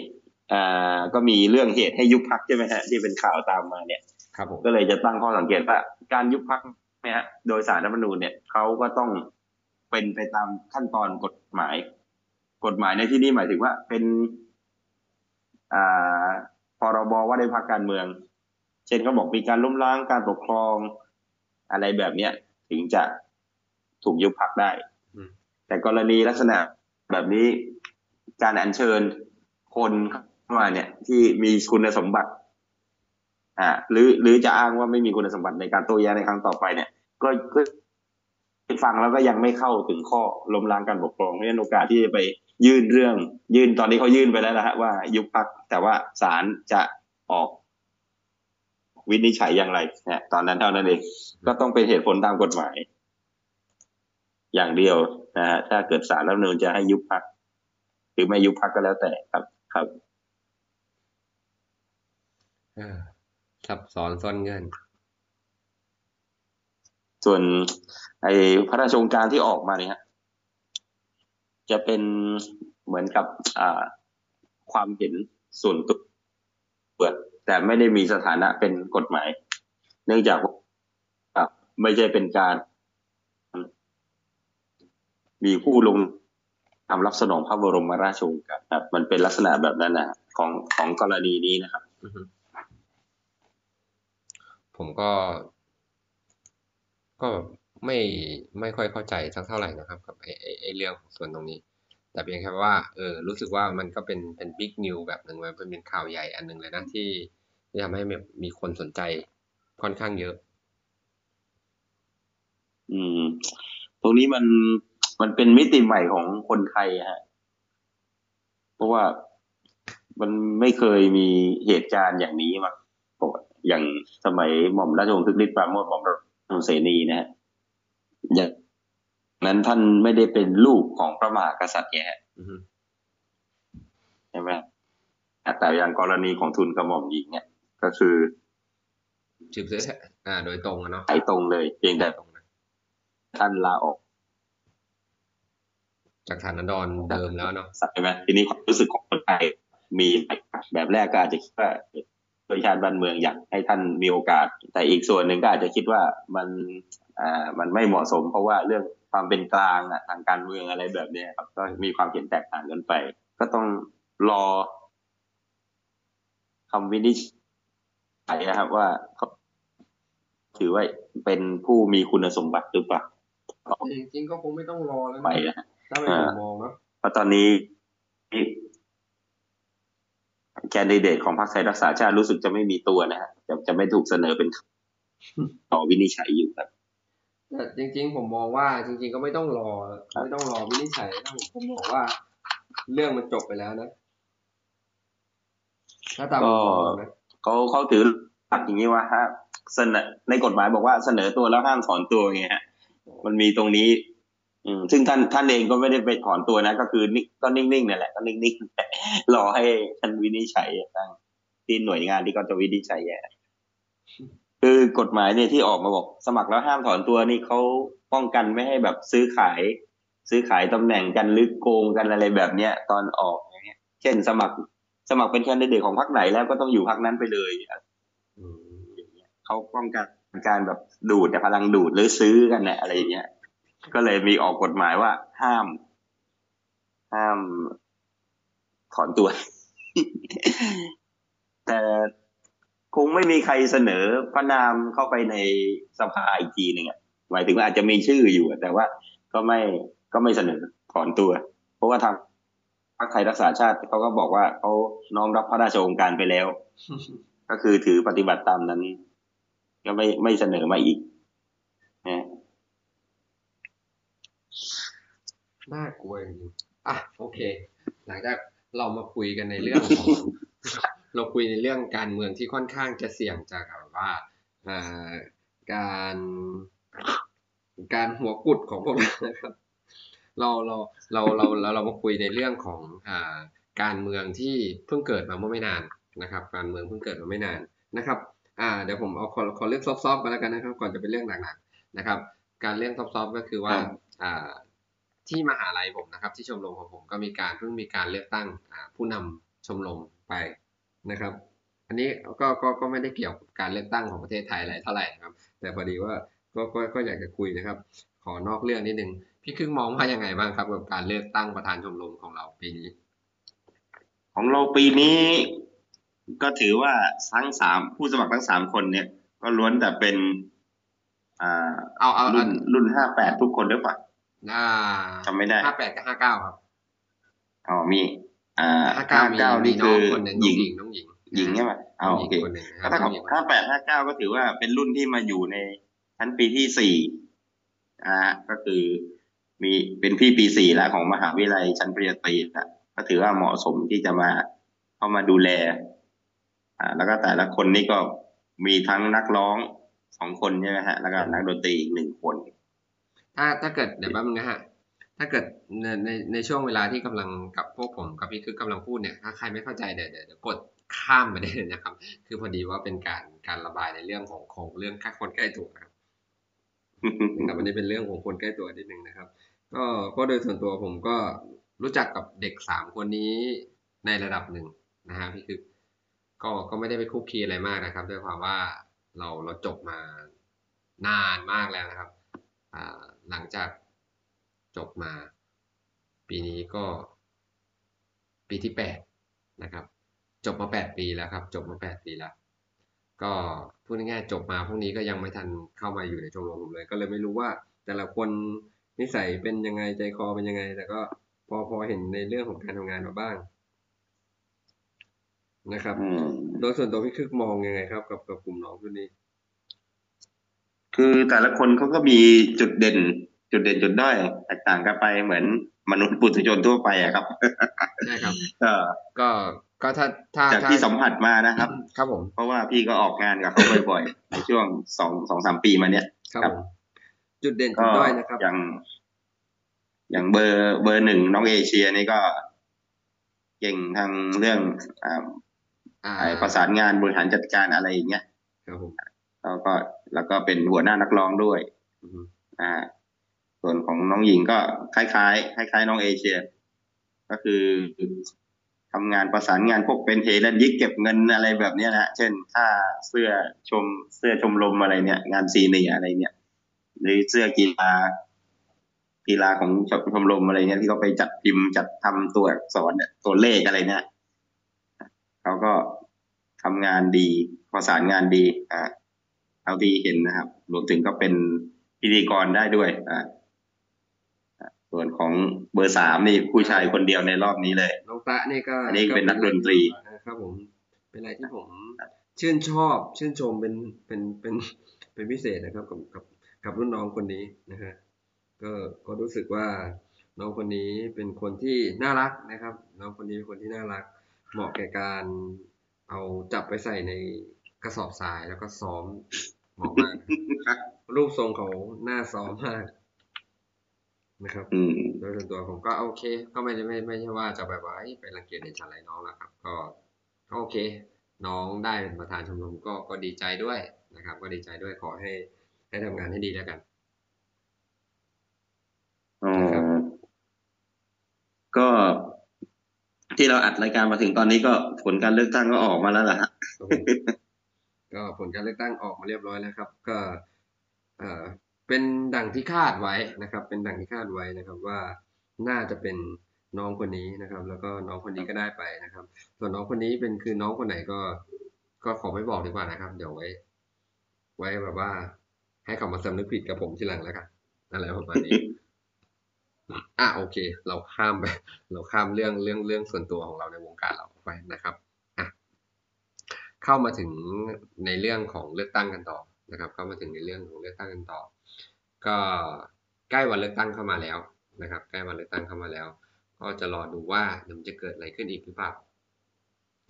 อ่าก็มีเรื่องเหตุให้ยุบพักใช่ไหมฮะที่เป็นข่าวตามมาเนี่ยครับผมก็เลยจะตั้งข้อสังเกตว่าการยุบพักเนี่ยฮะโดยสารรัฐธรรมนูญเนี่ยเขาก็ต้องเป็นไปตามขั้นตอนกฎหมาย กฎหมายในที่นี้หมายถึงว่าเป็นอ่าพรบว่าด้วยพักการเมือง เช่นเขาบอกมีการล้มล้างการปกครองอะไรแบบเนี้ยถึงจะถูกยุบพักได้อืมแต่กรณีลักษณะแบบนี้การอัญเชิญ คนเข้ามาเนี่ย ที่มีคุณสมบัติ อ่า หรือ หรือจะอ้างว่าไม่มีคุณสมบัติในการโต้แย้งในครั้งต่อไปเนี่ย ก็ก็ฟังแล้วก็ยังไม่เข้าถึงข้อล้มล้างการปกครองเพราะฉะนั้นโอกาสที่จะไปยื่นเรื่อง ยื่นตอนนี้เขายื่นไปแล้วนะฮะว่ายุบพักแต่ว่าศาลจะออก วินิจฉัยอย่างไรเนี่ยตอนนั้นเท่านั้นเองก็ต้องเป็นเหตุผลตามกฎหมาย อย่างเดียวนะฮะถ้าเกิดสารรัฐธรรมนูญจะให้ยุบพักหรือไม่ยุบพักก็แล้วแต่ครับ ครับเออซับซ้อนซ่อนเงินส่วน ไอ้พระราชโองการที่ออกมาเนี่ยฮะจะเป็นเหมือนกับอ่าความเห็นส่วนตัวแต่ไม่ได้มีสถานะเป็นกฎหมาย เนื่องจากว่าไม่ใช่เป็นการ มีผู้ลง ทำรับสนองพระบรมราชโองการครับ มันเป็นลักษณะแบบนั้นนะของของกรณีนี้นะครับอือฮึผมก็ ก็ไม่ไม่ค่อยเข้าใจสักเท่าไหร่นะครับ กับไอ้ไอ้ไอ้เรื่องของส่วนตรงนี้ แต่เพียงแค่ว่าเออรู้สึกว่ามันก็เป็นเป็นบิ๊กนิวแบบหนึ่งมันเป็นข่าวใหญ่อันหนึ่งเลยนะที่ที่ทำให้แบบมีคนสนใจค่อนข้างเยอะ อืม ตรงนี้มัน มันเป็นมิติใหม่ของคนไทยอะฮะ เพราะว่ามันไม่เคยมีเหตุการณ์อย่างนี้มาก่อนอย่างสมัยหม่อมราชวงศ์ทึกฤทธิ์ปราโมชหม่อมราชวงศ์เสนีนะฮะอย่างนั้นท่านไม่ได้เป็นลูกของพระมหากษัตริย์ไงฮะอือฮึใช่ไหมแต่อย่างกรณีของทุนกระหม่อมหญิงเนี่ย ก็คือสืบเสืออ่า โดยตรงอะเนาะไถตรงเลย เพียงแต่ตรงนะท่านลาออก จากฐานะดอนเดิมแล้วเนาะใช่ไหมทีนี้ความรู้สึกของคนไทยมีแบบแรกก็อาจจะคิดว่าประชาติบ้านเมืองอยากให้ท่านมีโอกาส แต่อีกส่วนหนึ่งก็อาจจะคิดว่ามันอ่ามันไม่เหมาะสม เพราะว่าเรื่องความเป็นกลางอะทางการเมืองอะไรแบบเนี้ยครับก็มีความเห็นแตกต่างกันไป ก็ต้องรอคำวินิจฉัยนะครับ ว่าเขาถือว่าเป็นผู้มีคุณสมบัติหรือเปล่าจริงๆก็คงไม่ต้องรอแล้วไปนะนะ ถ้าเป็นผมมองเนาะเพราะตอนนี้แคนดิเดตของพรรคไทยรักษาชาติรู้สึกจะไม่มีตัวนะฮะจะจะไม่ถูกเสนอเป็นต่อวินิจฉัยอยู่ครับแต่จริง ๆ ผมมองว่าจริง ๆ ก็ไม่ต้องรอไม่ต้องรอวินิจฉัยนะผมผมบอกว่า เรื่องมันจบไปแล้วนะถ้าตามผมมองนะเขาเขาถือหลักอย่างนี้ว่าห้ามเสนอในกฎหมายบอกว่าเสนอตัวแล้วห้ามถอนตัวไงฮะมันมีตรงนี้อืม ซึ่งท่านท่านเองก็ไม่ได้ไปถอนตัวนะ ก็คือนิ่งก็นิ่งๆนั่นแหละก็นิ่งๆรอให้ท่านวินิจฉัยทางที่หน่วยงานที่เขาจะวินิจฉัยแย่คือกฎหมายเนี่ยที่ออกมาบอกสมัครแล้วห้ามถอนตัวนี่เขาป้องกันไม่ให้แบบซื้อขาย ซื้อขายตำแหน่งกันหรือโกงกันอะไรแบบเนี้ยตอนออกอย่างเงี้ย เช่นสมัครสมัครเป็นแคนดิเดตของพรรคไหนแล้วก็ต้องอยู่พรรคนั้นไปเลยอืมเขาป้องกันการแบบดูดแต่พลังดูดหรือซื้อกันเนี่ยอะไรอย่างเงี้ย ก็เลยมีออกกฎหมายว่า ห้าม ห้ามถอนตัว แต่คงไม่มีใครเสนอพระนามเข้าไปในสภาอีกทีหนึ่งอะหมายถึงว่าอาจจะมีชื่ออยู่อะแต่ว่าก็ไม่ก็ไม่เสนอถอนตัว เพราะว่าทางพรรคไทยรักษาชาติเขาก็บอกว่าเขาน้อมรับพระราชโองการไปแล้ว ก็คือถือปฏิบัติตามนั้น ก็ไม่ไม่เสนอมาอีกนะ น่ากลัวจริงๆอะโอเค หลังจากเรามาคุยกันในเรื่องของเราคุยในเรื่องการเมืองที่ค่อนข้างจะเสี่ยงจากแบบว่าอ่าการการหัวกุดของพวกเรานะครับเราเราเราเราเราเรามาคุยในเรื่องของอ่าการเมืองที่เพิ่งเกิดมาเมื่อไม่นานนะครับ การเมืองเพิ่งเกิดมาไม่นานนะครับอ่าเดี๋ยวผมเอาขอขอเรื่องซอฟๆกันแล้วกันนะครับ ก่อนจะเป็นเรื่องหนักๆนะครับ การเรื่องซอฟๆก็คือว่าอ่า ที่มหาลัยผมนะครับ ที่ชมรมของผมก็มีการเพิ่งมีการเลือกตั้งอ่าผู้นำชมรมไปนะครับ อันนี้ก็ก็ก็ไม่ได้เกี่ยวกับการเลือกตั้งของประเทศไทยอะไรเท่าไหร่นะครับ แต่พอดีว่าก็ก็ก็อยากจะคุยนะครับ ขอนอกเรื่องนิดนึงพี่ครึ่งมองว่ายังไงบ้างครับกับการเลือกตั้งประธานชมรมของเราปีนี้ ของเราปีนี้ ก็ถือว่าทั้งสามผู้สมัครทั้งสามคนเนี่ย ก็ล้วนแต่เป็น อ่า เอาเอารุ่เอานรุ่นห้าแปดทุกคนหรือเปล่า อ่าจำไม่ได้ห้าแปดกับห้าเก้าครับอ๋อมีอ่าห้าเก้ามีเก้ามีนี่น้คือองคนหนึ่งหญิงน้องหญิงหญิงใช่ไหมน้อ๋อองหโอญิงเคคนหนึ่งนะคก็รับถ้ากับน้องหญิงคนหห้านึ่งแปดห้าเก้าก็ถือว่าเป็นรุ่นที่มาอยู่ในชั้นปีที่สี่อ่าก็คือมีเป็นพี่ปีสี่แล้วของมหาวิทยาลัยชั้นปริญญาตรีนะก็ถือว่าเหมาะสมที่จะมาเข้ามาดูแล อ่า แล้วก็แต่ละคนนี่ก็มีทั้งนักร้องสองคนใช่ไหมฮะ แล้วก็นักดนตรีอีกหนึ่งคน ถ้าถ้าเกิดเดี๋ยวแป๊บนึงนะฮะ ถ้าเกิดในในในช่วงเวลาที่กำลังกับพวกผมกับพี่คือกำลังพูดเนี่ย ถ้าใครไม่เข้าใจเดี๋ยวเดี๋ยวกดข้ามไปได้เลยนะครับ คือพอดีว่าเป็นการการระบายในเรื่องของของเรื่องค่าคนใกล้ตัวนะครับนะครับอันนี้เป็นเรื่องของคนใกล้ตัวนิดนึงนะครับ ก็ก็โดยส่วนตัวผมก็รู้จักกับเด็กสามคนนี้ในระดับหนึ่งนะฮะพี่คือก็ก็ไม่ได้ไปคุกคีอะไรมากนะครับ ด้วยความว่าเราเราจบมานานมากแล้วนะครับ หลังจากจบมา ปีนี้ก็ ปีที่แปดนะครับ จบมาแปดปีแล้วครับ จบมาแปดปีแล้ว ก็พูดง่ายๆจบมาพวกนี้ก็ยังไม่ทันเข้ามาอยู่ในชมรมผมเลย ก็เลยไม่รู้ว่าแต่ละคนนิสัยเป็นยังไงใจคอเป็นยังไง แต่ก็พอพอเห็นในเรื่องของการทำงานมาบ้างนะครับอืมโดยส่วนตัวพี่คึกมองยังไงครับ กับกับกลุ่มน้องชุดนี้ คือแต่ละคนเขาก็มีจุดเด่น จุดเด่นจุดด้อยแตกต่างกันไปเหมือนมนุษย์ปุถุชนทั่วไปอะครับใช่ครับก็ก็ก็ถ้าถ้าจากถ้าที่สัมผัสมานะครับ ครับผม เพราะว่าพี่ก็ออกงานกับเขาบ่อยๆในช่วงสองสองสามปีมาเนี้ยครับครับผมจุดเด่นจุก็ดด้อยนะครับ อย่างอย่างเบอร์เบอร์หนึ่งน้องเอเชียนี่ก็เก่งทางเรื่องอ่าอ่าไอ้ประสานงานบริหารจัดการอะไรอย่างเงี้ย ครับผมแล้วก็แล้วก็เป็นหัวหน้านักร้องด้วยอือฮึอ่า ส่วนของน้องหญิงก็คล้ายๆคล้ายๆน้องเอเชีย ก็คือทำงานประสานงานพวกเป็นเฮและยิกเก็บเงินอะไรแบบเนี้ยนะเช่นค่าเสื้อชมเสื้อชมรมอะไรเนี่ย งานซีเนียอะไรเนี่ย หรือเสื้อกีฬากีฬาของชมรมอะไรเนี่ยที่เขาไปจัดพิมพ์จัดทำตัวอักษรเนี่ยตัวเลขอะไรเนี่ยเขาก็ทำงานดีประสานงานดีอ่าเท่าที่เห็นนะครับ รวมถึงก็เป็นพิธีกรได้ด้วยอ่าส่วนของเบอร์สามนี่ผู้ชายคนเดียวในรอบนี้เลยน้องตะนี่ก็อันนี้เป็นนักดนตรีนะครับผมเป็นอะไรที่ผมชื่นชอบชื่นชมเป็นเป็นเป็นเป็นพิเศษนะครับกับกับกับรุ่นน้องคนนี้นะฮะก็ก็รู้สึกว่าน้องคนนี้เป็นคนที่น่ารักนะครับ น้องคนนี้เป็นคนที่น่ารัก เหมาะแก่การเอาจับไปใส่ในกระสอบทรายแล้วก็ซ้อม เหมาะมากรูปทรงเขาหน้าซ้อมมากนะครับอืมโดยส่วนตัวผมก็โอเค ก็ไม่ได้ไม่ไม่ใช่ว่าจะแบบว่าเอ้ยไปรังเกียจในชั้นอะไรน้องนะครับ ก็ก็โอเค น้องได้เป็นประธานชมรมก็ก็ดีใจด้วยนะครับ ก็ดีใจด้วยขอให้ให้ทำงานให้ดีแล้วกันอ๋อครับก็ที่เราอัดรายการมาถึงตอนนี้ก็ผลการเลือกตั้งก็ออกมาแล้วล่ะฮะครับผม ก็ผลการเลือกตั้งออกมาเรียบร้อยแล้วครับ ก็เอ่อเป็นดังที่คาดไว้นะครับ เป็นดังที่คาดไว้นะครับว่าน่าจะเป็นน้องคนนี้นะครับ แล้วก็น้องคนนี้ก็ได้ไปนะครับ ส่วนน้องคนนี้เป็นคือน้องคนไหนก็ ก็ขอไม่บอกดีกว่านะครับ เดี๋ยวไว้ ไว้แบบว่า ให้เขามาสำนึกผิดกับผมทีหลังแล้วกันอะไรประมาณนี้อะโอเค เราข้ามไปเราข้ามเรื่องเรื่องเรื่องส่วนตัวของเราในวงการเราไปนะครับ เข้ามาถึงในเรื่องของเลือกตั้งกันต่อนะครับ เข้ามาถึงในเรื่องของเลือกตั้งกันต่อ ก็ใกล้วันเลือกตั้งเข้ามาแล้วนะครับ ใกล้วันเลือกตั้งเข้ามาแล้ว ก็จะรอดูว่าเดี๋ยวมันจะเกิดอะไรขึ้นอีกหรือเปล่า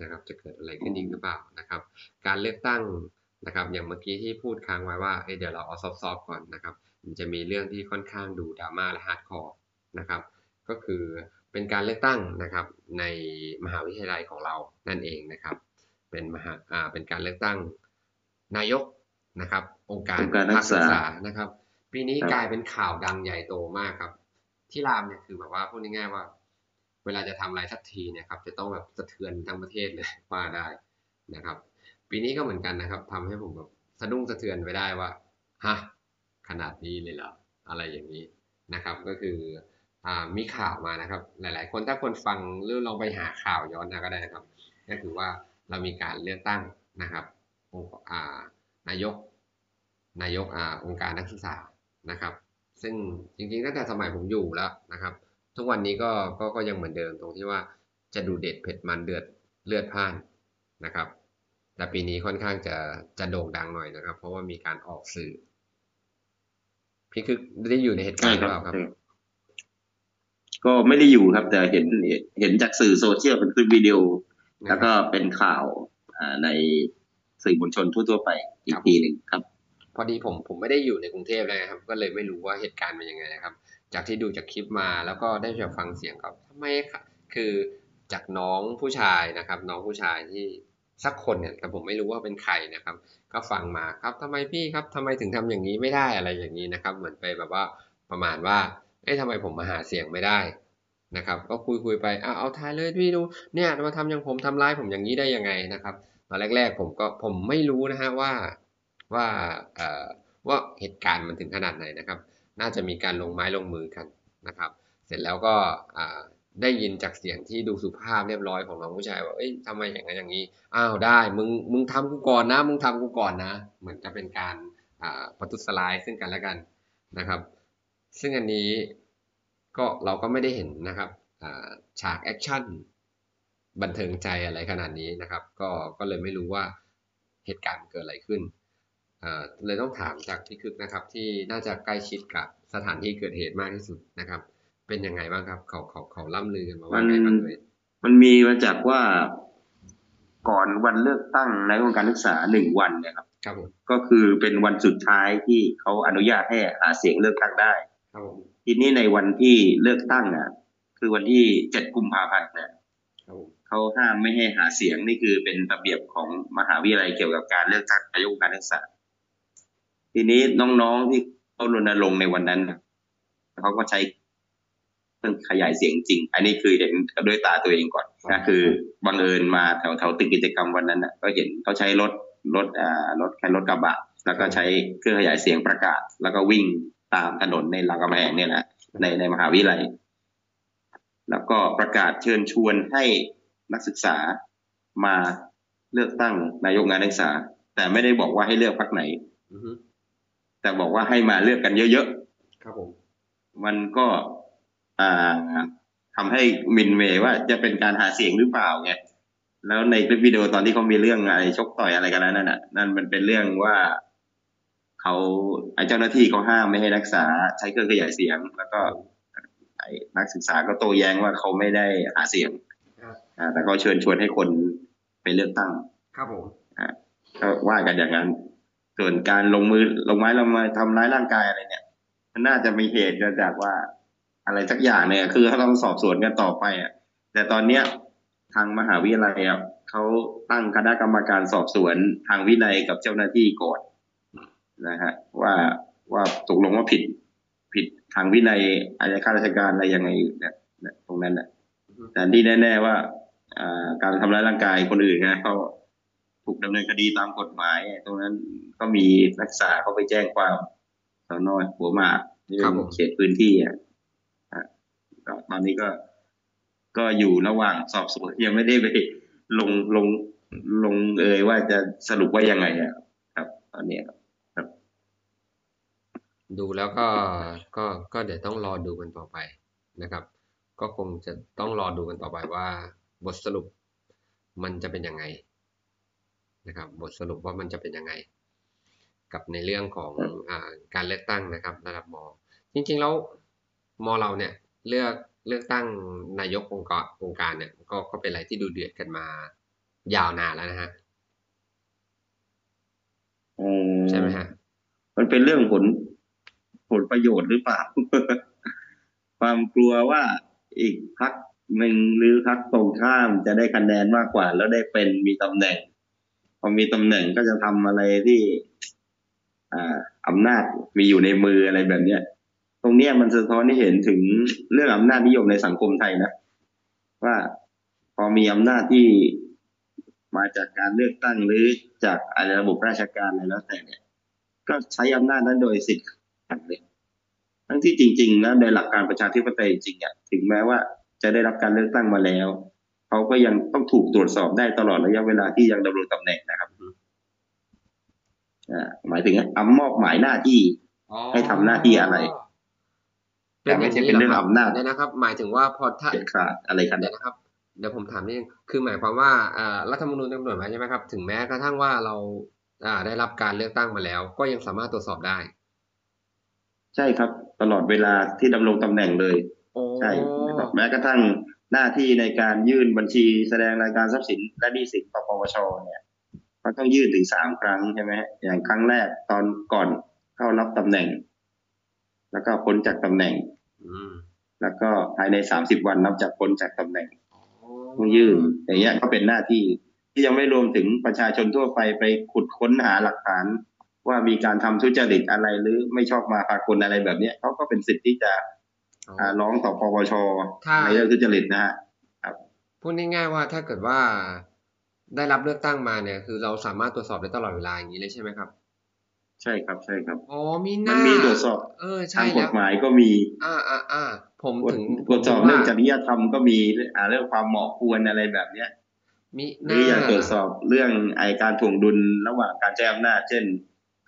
นะครับ จะเกิดอะไรขึ้นอีกหรือเปล่านะครับ การเลือกตั้งนะครับ อย่างเมื่อกี้ที่พูดค้างไว้ว่าเอ้ยเดี๋ยวเราเอา soft ๆก่อนนะครับ มันจะมีเรื่องที่ค่อนข้างดูดราม่าและ hardcore นะครับ ก็คือเป็นการเลือกตั้งนะครับในมหาวิทยาลัยของเรานั่นเองนะครับ เป็นมหาอ่าเป็นการเลือกตั้งนายกนะครับ องค์การองค์การนักภาคศึศึกกษาษานะครับ ปีนี้ครับกลายเป็นข่าวดังใหญ่โตมากครับ ที่รามเนี่ยคือแบบว่าพูดง่ายๆว่า เวลาจะทำอะไรสักทีเนี่ยครับ จะต้องแบบสะเทือนทั้งประเทศเลยว่าได้นะครับ ปีนี้ก็เหมือนกันนะครับทำให้ผมแบบสะดุ้งสะเทือนไปได้ว่าฮะขนาดนี้เลยเหรออะไรอย่างนี้นะครับ ก็คืออ่ามีข่าวมานะครับ หลาย ๆ คนถ้าคนฟังหรือลองไปหาข่าวย้อนนะก็ได้นะครับก็คือว่า เรามีการเลือกตั้งนะครับองค์อานายกนายกอาองค์การนักศึกษานะครับ ซึ่งจริงๆตั้งแต่สมัยผมอยู่แล้วนะครับ ทุกวันนี้ก็ก็ก็ยังเหมือนเดิมตรงที่ว่าจะดูเด็ดเผ็ดมันเดือดเลือดพ่านนะครับ แต่ปีนี้ค่อนข้างจะจะโด่งดังหน่อยนะครับ เพราะว่ามีการออกสื่อ พี่คือได้อยู่ในเหตุการณ์หรือเปล่าครับ ก็ไม่ได้อยู่ครับ แต่เห็นเห็นจากสื่อโซเชียลเป็นคลิปวิดีโอ แล้วก็เป็นข่าวอ่าในสื่อมวลชนทั่วๆไปอีกทีหนึ่งครับ พอดีผมผมไม่ได้อยู่ในกรุงเทพเลยนะครับ ก็เลยไม่รู้ว่าเหตุการณ์เป็นยังไงนะครับ จากที่ดูจากคลิปมาแล้วก็ได้จากฟังเสียงครับทำไมคือจากน้องผู้ชายนะครับ น้องผู้ชายที่สักคนเนี่ยแต่ผมไม่รู้ว่าเป็นใครนะครับ ก็ฟังมาครับทำไมพี่ครับทำไมถึงทำอย่างนี้ไม่ได้อะไรอย่างนี้นะครับ เหมือนไปแบบว่าประมาณว่าเอ๊ะทำไมผมมาหาเสียงไม่ได้ นะครับก็คุยคุยไปเอะเอาทายเลยพี่ดูเนี่ยมาทำอย่างผมทำร้ายผมอย่างนี้ได้ยังไงนะครับตอนแรก ๆ ผมก็ผมไม่รู้นะฮะว่าว่าเอ่อว่าเหตุการณ์มันถึงขนาดไหนนะครับ น่าจะมีการลงไม้ลงมือกันนะครับ เสร็จแล้วก็ได้ยินจากเสียงที่ดูสุภาพเรียบร้อยของน้องผู้ชายว่าเอ้ยทำไมอย่างนั้นอย่างนี้อ้าวได้มึงมึงทำกูก่อนนะ มึงทำกูก่อนนะ เหมือนจะเป็นการประทุษร้ายซึ่งกันและกันนะครับ ซึ่งอันนี้ ก็เราก็ไม่ได้เห็นนะครับอ่าฉากแอคชั่นบันเทิงใจอะไรขนาดนี้นะครับ ก็ก็เลยไม่รู้ว่าเหตุการณ์เกิดอะไรขึ้นอ่าเลยต้องถามจากพี่คึกนะครับ ที่น่าจะใกล้ชิดกับสถานที่เกิดเหตุมากที่สุดนะครับ เป็นยังไงบ้างครับ เขาเขาเขาล่ำลือกันมาว่าไงบ้างเลยมันมีมาจากว่าก่อนวันเลือกตั้งในองค์การศึกษาหนึ่งวันเนะครับครับผมก็คือเป็นวันสุดท้ายที่เขาอนุญาตให้หาเสียงเลือกตั้งได้ครับผม ทีนี้ในวันที่เลือกตั้งอะ คือวันที่เจ็ดกุมภาพันธ์เนี่ยครับผมเขาห้ามไม่ให้หาเสียงนี่คือเป็นระเบียบของมหาวิทยาลัยเกี่ยวกับการเลือกตั้งนายกองค์การศึกษาทีนี้น้องๆที่เขารณรงค์ในวันนั้นน่ะเขาก็ใช้เครื่องขยายเสียงจริง อันนี้คือเห็นด้วยตาตัวเองก่อนนะคือบังเอิญมาแถวแถวตึกกิจกรรมวันนั้นน่ะก็เห็นเขาใช้รถรถอ่ารถแค่รถกระบะ แล้วก็ใช้เครื่องขยายเสียงประกาศ แล้วก็วิ่ง ตามถนนในรามคำแหงเนี่ยนะในในมหาวิทยาลัย แล้วก็ประกาศเชิญชวนให้นักศึกษามาเลือกตั้งนายกงานนักศึกษา แต่ไม่ได้บอกว่าให้เลือกพรรคไหนอือฮึแต่บอกว่าให้มาเลือกกันเยอะครับผมๆมันก็อ่าทำให้มินเมย์ว่าจะเป็นการหาเสียงหรือเปล่าไงแล้วในคลิปวิดีโอตอนที่เขามีเรื่องอะไรชกต่อยอะไรกันนั้นน่ะ นั่นมันเป็นเรื่องว่า เขาไอ้เจ้าหน้าที่เขาห้ามไม่ให้นักศึกษาใช้เครื่องขยายเสียง แล้วก็ไอ้นักศึกษาก็โต้แย้งว่าเขาไม่ได้หาเสียงครับอ่าแต่เขาเชิญชวนให้คนไปเลือกตั้ง ครับผมก็ว่ากันอย่างนั้น ส่วนการลงมือลงไม้ลงมาทำร้ายร่างกายอะไรเนี่ย มันน่าจะมีเหตุมาจากว่าอะไรสักอย่างเนี่ย คือเขาต้องสอบสวนกันต่อไปอะ แต่ตอนเนี้ยทางมหาวิทยาลัยอะเขาตั้งคณะกรรมการสอบสวนทางวินัยกับเจ้าหน้าที่ก่อน นะฮะว่าว่าตกลงว่าผิดผิดทางวินัยอะไรข้าราชการอะไรยังไงเนี่ยเนี่ยตรงนั้นน่ะแต่ที่แน่ ๆว่าอ่าการทำร้ายร่างกายคนอื่นนะเขาถูกดำเนินคดีตามกฎหมาย ตรงนั้นก็มีนักศึกษาเขาไปแจ้งความสอนอหัวหมากที่เป็นเขตพื้นที่อะอะก็ตอนนี้ก็ก็อยู่ระหว่างสอบสวนยังไม่ได้ไปลงลงลงเอยว่าจะสรุปว่ายังไงอะครับ ตอนเนี้ยครับ ดูแล้วก็ก็ก็เดี๋ยวต้องรอดูกันต่อไปนะครับ ก็คงจะต้องรอดูกันต่อไปว่า บทสรุปมันจะเป็นยังไงนะครับ บทสรุปว่ามันจะเป็นยังไง กับในเรื่องของอ่าการเลือกตั้งนะครับ ระดับมจริงๆแล้วมเราเนี่ยเลือกเลือกตั้งนายกองค์กรองค์การเนี่ยก็ก็เป็นอะไรที่ดูเดือดกันมายาวนานแล้วนะฮะอืมใช่ไหมฮะมันเป็นเรื่องผล ผลประโยชน์หรือเปล่า ความกลัวว่าอีกพักหนึ่งหรือพักตรงข้ามจะได้คะแนนมากกว่า แล้วได้เป็นมีตำแหน่ง พอมีตำแหน่งก็จะทำอะไรที่ อ่าอำนาจมีอยู่ในมืออะไรแบบเนี้ยตรงเนี้ยมันสะท้อนให้เห็นถึงเรื่องอำนาจนิยมในสังคมไทยนะว่าพอมีอำนาจที่มาจากการเลือกตั้งหรือจากอะไรระบบราชการอะไรแล้วแต่เนี่ย ก็ใช้อำนาจนั้นโดยสิทธิ์ ขัดเลยทั้งที่จริงๆนะโดยหลักการประชาธิปไตยจริงๆอะถึงแม้ว่าจะได้รับการเลือกตั้งมาแล้วเขาก็ยังต้องถูกตรวจสอบได้ตลอดระยะเวลาที่ยังดำรงตำแหน่งนะครับอ่าหมายถึงอำมอบหมายหน้าที่ให้ทำหน้าที่อะไรเป็นอย่างนี้แต่ไม่ใช่เป็นเรื่องหคบอำนาจเดี๋ยวนะครับ หมายถึงว่าพอถ้าเด็ดขาดอะไรกันเดี๋ยวนะครับเดี๋ยวผมถามนิดนึงคือหมายความว่าอ่ารัฐธรรมนูญกำหนดไว้ใช่ไหมครับ ถึงแม้กระทั่งว่าเราอ่าได้รับการเลือกตั้งมาแล้ว ก็ยังสามารถตรวจสอบได้ ใช่ครับ ตลอดเวลาที่ดำรงตำแหน่งเลยโอ้ใช่นะครับแม้กระทั่งหน้าที่ในการยื่นบัญชีแสดงรายการทรัพย์สินและหนี้สินต่อปปชเนี่ยก็เขาต้องยื่นถึงสามครั้งใช่ไหมอย่างครั้งแรกตอนก่อนเข้ารับตำแหน่ง แล้วก็พ้นจากตำแหน่งอืมแล้วก็ภายในสามสิบวันนับจากพ้นจากตำแหน่งอ๋อต้องยื่นอย่างเงี้ยก็เป็นหน้าที่ที่ยังไม่รวมถึงประชาชนทั่วไปไปขุดค้นหาหลักฐาน ว่ามีการทำทุจริตอะไรหรือไม่ชอบมาพากลอะไรแบบเนี้ยเขาก็เป็นสิทธิ์ที่จะอ๋ออ่าร้องต่อปปชถ้าในเรื่องทุจริตนะฮะพูดง่ายๆว่าถ้าเกิดว่าได้รับเลือกตั้งมาเนี่ย คือเราสามารถตรวจสอบได้ตลอดเวลาอย่างนี้เลยใช่ไหมครับใช่ครับใช่ครับอ๋อมีหมัน้านมีตรวจสอบเออทาใช่งกแล้ฎวหมายก็มี อ่าอ่าอ่าผมถึงตรวจสอบผมเรื่องว่าจริยธรรมก็มีอ่าเรื่องความเหมาะควรอะไรแบบเนี้ยมีหหรืน้าออย่างตรวจสอบเรื่องไอการถ่วงดุลระหว่างการใช้อำนาจเช่น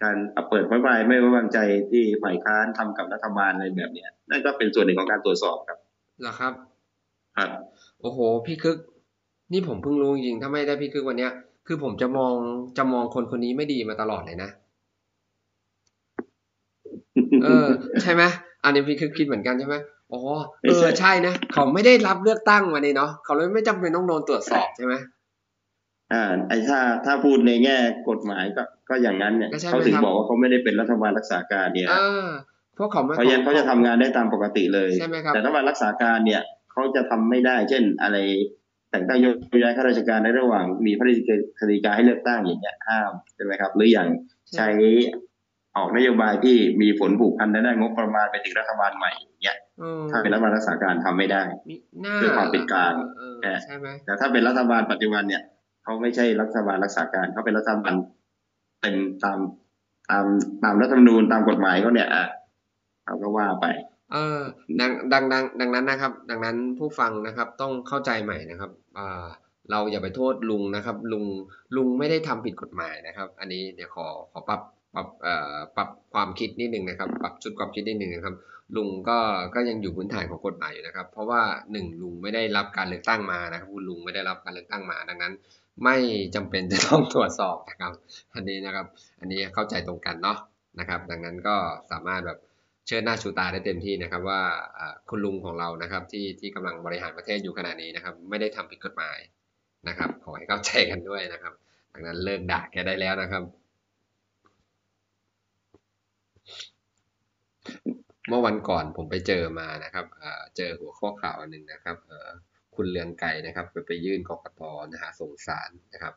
การเปิดไว้ไว้ไม่ไว้วางใจที่ฝ่ายค้านทำกับรัฐบาลอะไรแบบเนี้ยนั่นก็เป็นส่วนหนึ่งของการตรวจสอบครับเหรอครับครับโอ้โห พี่คึก นี่ผมเพิ่งรู้จริงๆถ้าไม่ได้พี่คึกวันเนี้ย คือผมจะมองจะมองคนคนนี้ไม่ดีมาตลอดเลยนะเออ ใช่ไหมอันนี้พี่คึกคิดเหมือนกันใช่ไหมอ๋อเออใช่นะเขาไม่ได้รับเลือกตั้งมานี่เนาะเขาเลยไม่จำเป็นต้องโดนตรวจสอบใช่ไหม อ่าไอ้ถ้าถ้าพูดในแง่กฎหมายก็ก็อย่างนั้นเนี่ยก็ใช่ไหมเขาถึงครับ บอกว่าเขาไม่ได้เป็นรัฐบาลรักษาการเนี่ย อ่าเพราะเขาไม่ เขายังเขาจะทำงานได้ตามปกติเลย ใช่ไหมครับ แต่รัฐบาลรักษาการเนี่ยเขาจะทำไม่ได้ เช่นอะไร แต่งตั้งโยกย้ายข้าราชการในระหว่าง มีพระราชกฤษฎีกาให้เลือกตั้งอย่างเงี้ยห้ามใช่ไหมครับ หรืออย่างใช้ออกนโยบายที่มีผลผูกพันในด้านงบประมาณไปถึงรัฐบาลใหม่อย่างเงี้ยอืมถ้าเป็นรัฐบาลรักษาการทำไม่ได้ มีหน้าเพื่อความเป็นกลางเออแต่ ใช่ไหมแต่ถ้าเป็นรัฐบาลปัจจุบันเนี่ย เขาไม่ใช่รัฐบาลรักษาการเขาเป็นรัฐบาลเป็นตามตามตามรัฐธรรมนูญตามกฎหมายเขาเนี่ยอะเขาก็ว่าไป เออดังดังดังดังนั้นนะครับ ดังนั้นผู้ฟังนะครับต้องเข้าใจใหม่นะครับอ่าเราอย่าไปโทษลุงนะครับ ลุงลุงไม่ได้ทำผิดกฎหมายนะครับ อันนี้เดี๋ยวขอขอปรับปรับเอ่อปรับความคิดนิดนึงนะครับ ปรับชุดความคิดนิดนึงนะครับ ลุงก็ก็ยังอยู่พื้นฐานของกฎหมายอยู่นะครับ เพราะว่าหนึ่งลุงไม่ได้รับการเลือกตั้งมานะครับคุณลุงไม่ได้รับการเลือกตั้งมา ดังนั้น ไม่จำเป็นจะต้องตรวจสอบนะครับ อันนี้นะครับ อันนี้เข้าใจตรงกันเนาะนะครับ ดังนั้นก็สามารถแบบเชิดหน้าชูตาได้เต็มที่นะครับ ว่าคุณลุงของเรานะครับที่ที่กำลังบริหารประเทศอยู่ขณะนี้นะครับ ไม่ได้ทำผิดกฎหมายนะครับ ขอให้เข้าใจกันด้วยนะครับ ดังนั้นเลิกด่าแกได้แล้วนะครับ เมื่อวันก่อนผมไปเจอมานะครับเจอหัวข้อข่าวอันหนึ่งนะครับ คุณเลืองไก่นะครับ ไปไปยื่นกกตนะฮะส่งสารนะครับ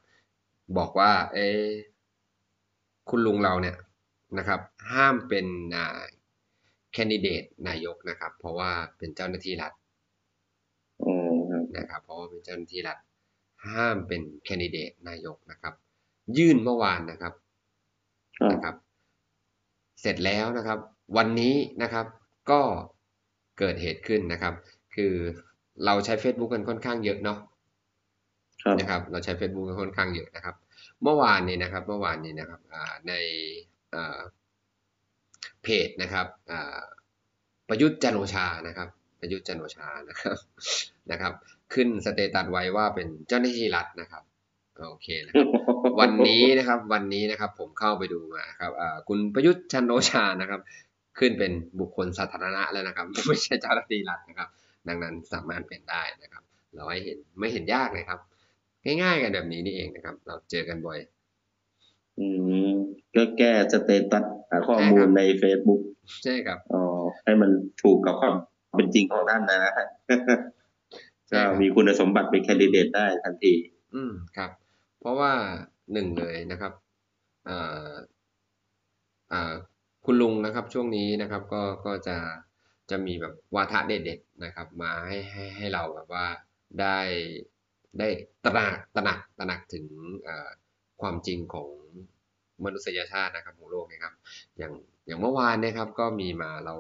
บอกว่าเอะคุณลุงเราเนี่ยนะครับ ห้ามเป็นอ่าแคนดิเดตนายกนะครับ เพราะว่าเป็นเจ้าหน้าที่รัฐอืมครับนะครับ เพราะว่าเป็นเจ้าหน้าที่รัฐห้ามเป็นแคนดิเดตนายกนะครับ ยื่นเมื่อวานนะครับครับนะครับ เสร็จแล้วนะครับ วันนี้นะครับ ก็เกิดเหตุขึ้นนะครับ คือ เราใช้ Facebook กันค่อนข้างเยอะเนาะครับนะครับ เราใช้ Facebook กันค่อนข้างเยอะนะครับ เมื่อวานนี้นะครับ เมื่อวานนี้นะครับอ่าในอ่าเพจนะครับอ่าประยุทธ์จันทร์โอชานะครับ ประยุทธ์จันทร์โอชานะครับนะครับ ขึ้นสเตตัสไว้ว่าเป็นเจ้าหน้าที่รัฐนะครับโอเคนะครับวันนี้นะครับวันนี้นะครับผมเข้าไปดูมาครับอ่าคุณประยุทธ์จันทร์โอชานะครับ ขึ้นเป็นบุคคลสาธารณะแล้วนะครับ ไม่ใช่เจ้าหน้าที่รัฐนะครับ ดังนั้นสามารถเป็นได้นะครับ เราให้เห็นไม่เห็นยากเลยครับ ง่ายๆกันแบบนี้นี่เองนะครับ เราเจอกันบ่อย อืมก็แก้สเตตัสหาข้อมูลใน Facebook ใช่ครับอ๋อให้มันถูกกับความเป็นจริงของท่านนะฮะใช่ก็ครับมีคุณสมบัติเป็นแคนดิเดตได้ทันที อืมครับ เพราะว่าหนึ่งเลยนะครับอ่าอ่าคุณลุงนะครับช่วงนี้นะครับ ก็ก็จะ จะมีแบบวาทะเด็ดๆนะครับ มาให้ให้ให้เราแบบว่าได้ได้ตระหนักตระหนักตระหนักถึงความจริงของมนุษยชาตินะครับของโลกนะครับ อย่างอย่างเมื่อวานนะครับก็มีมาเรา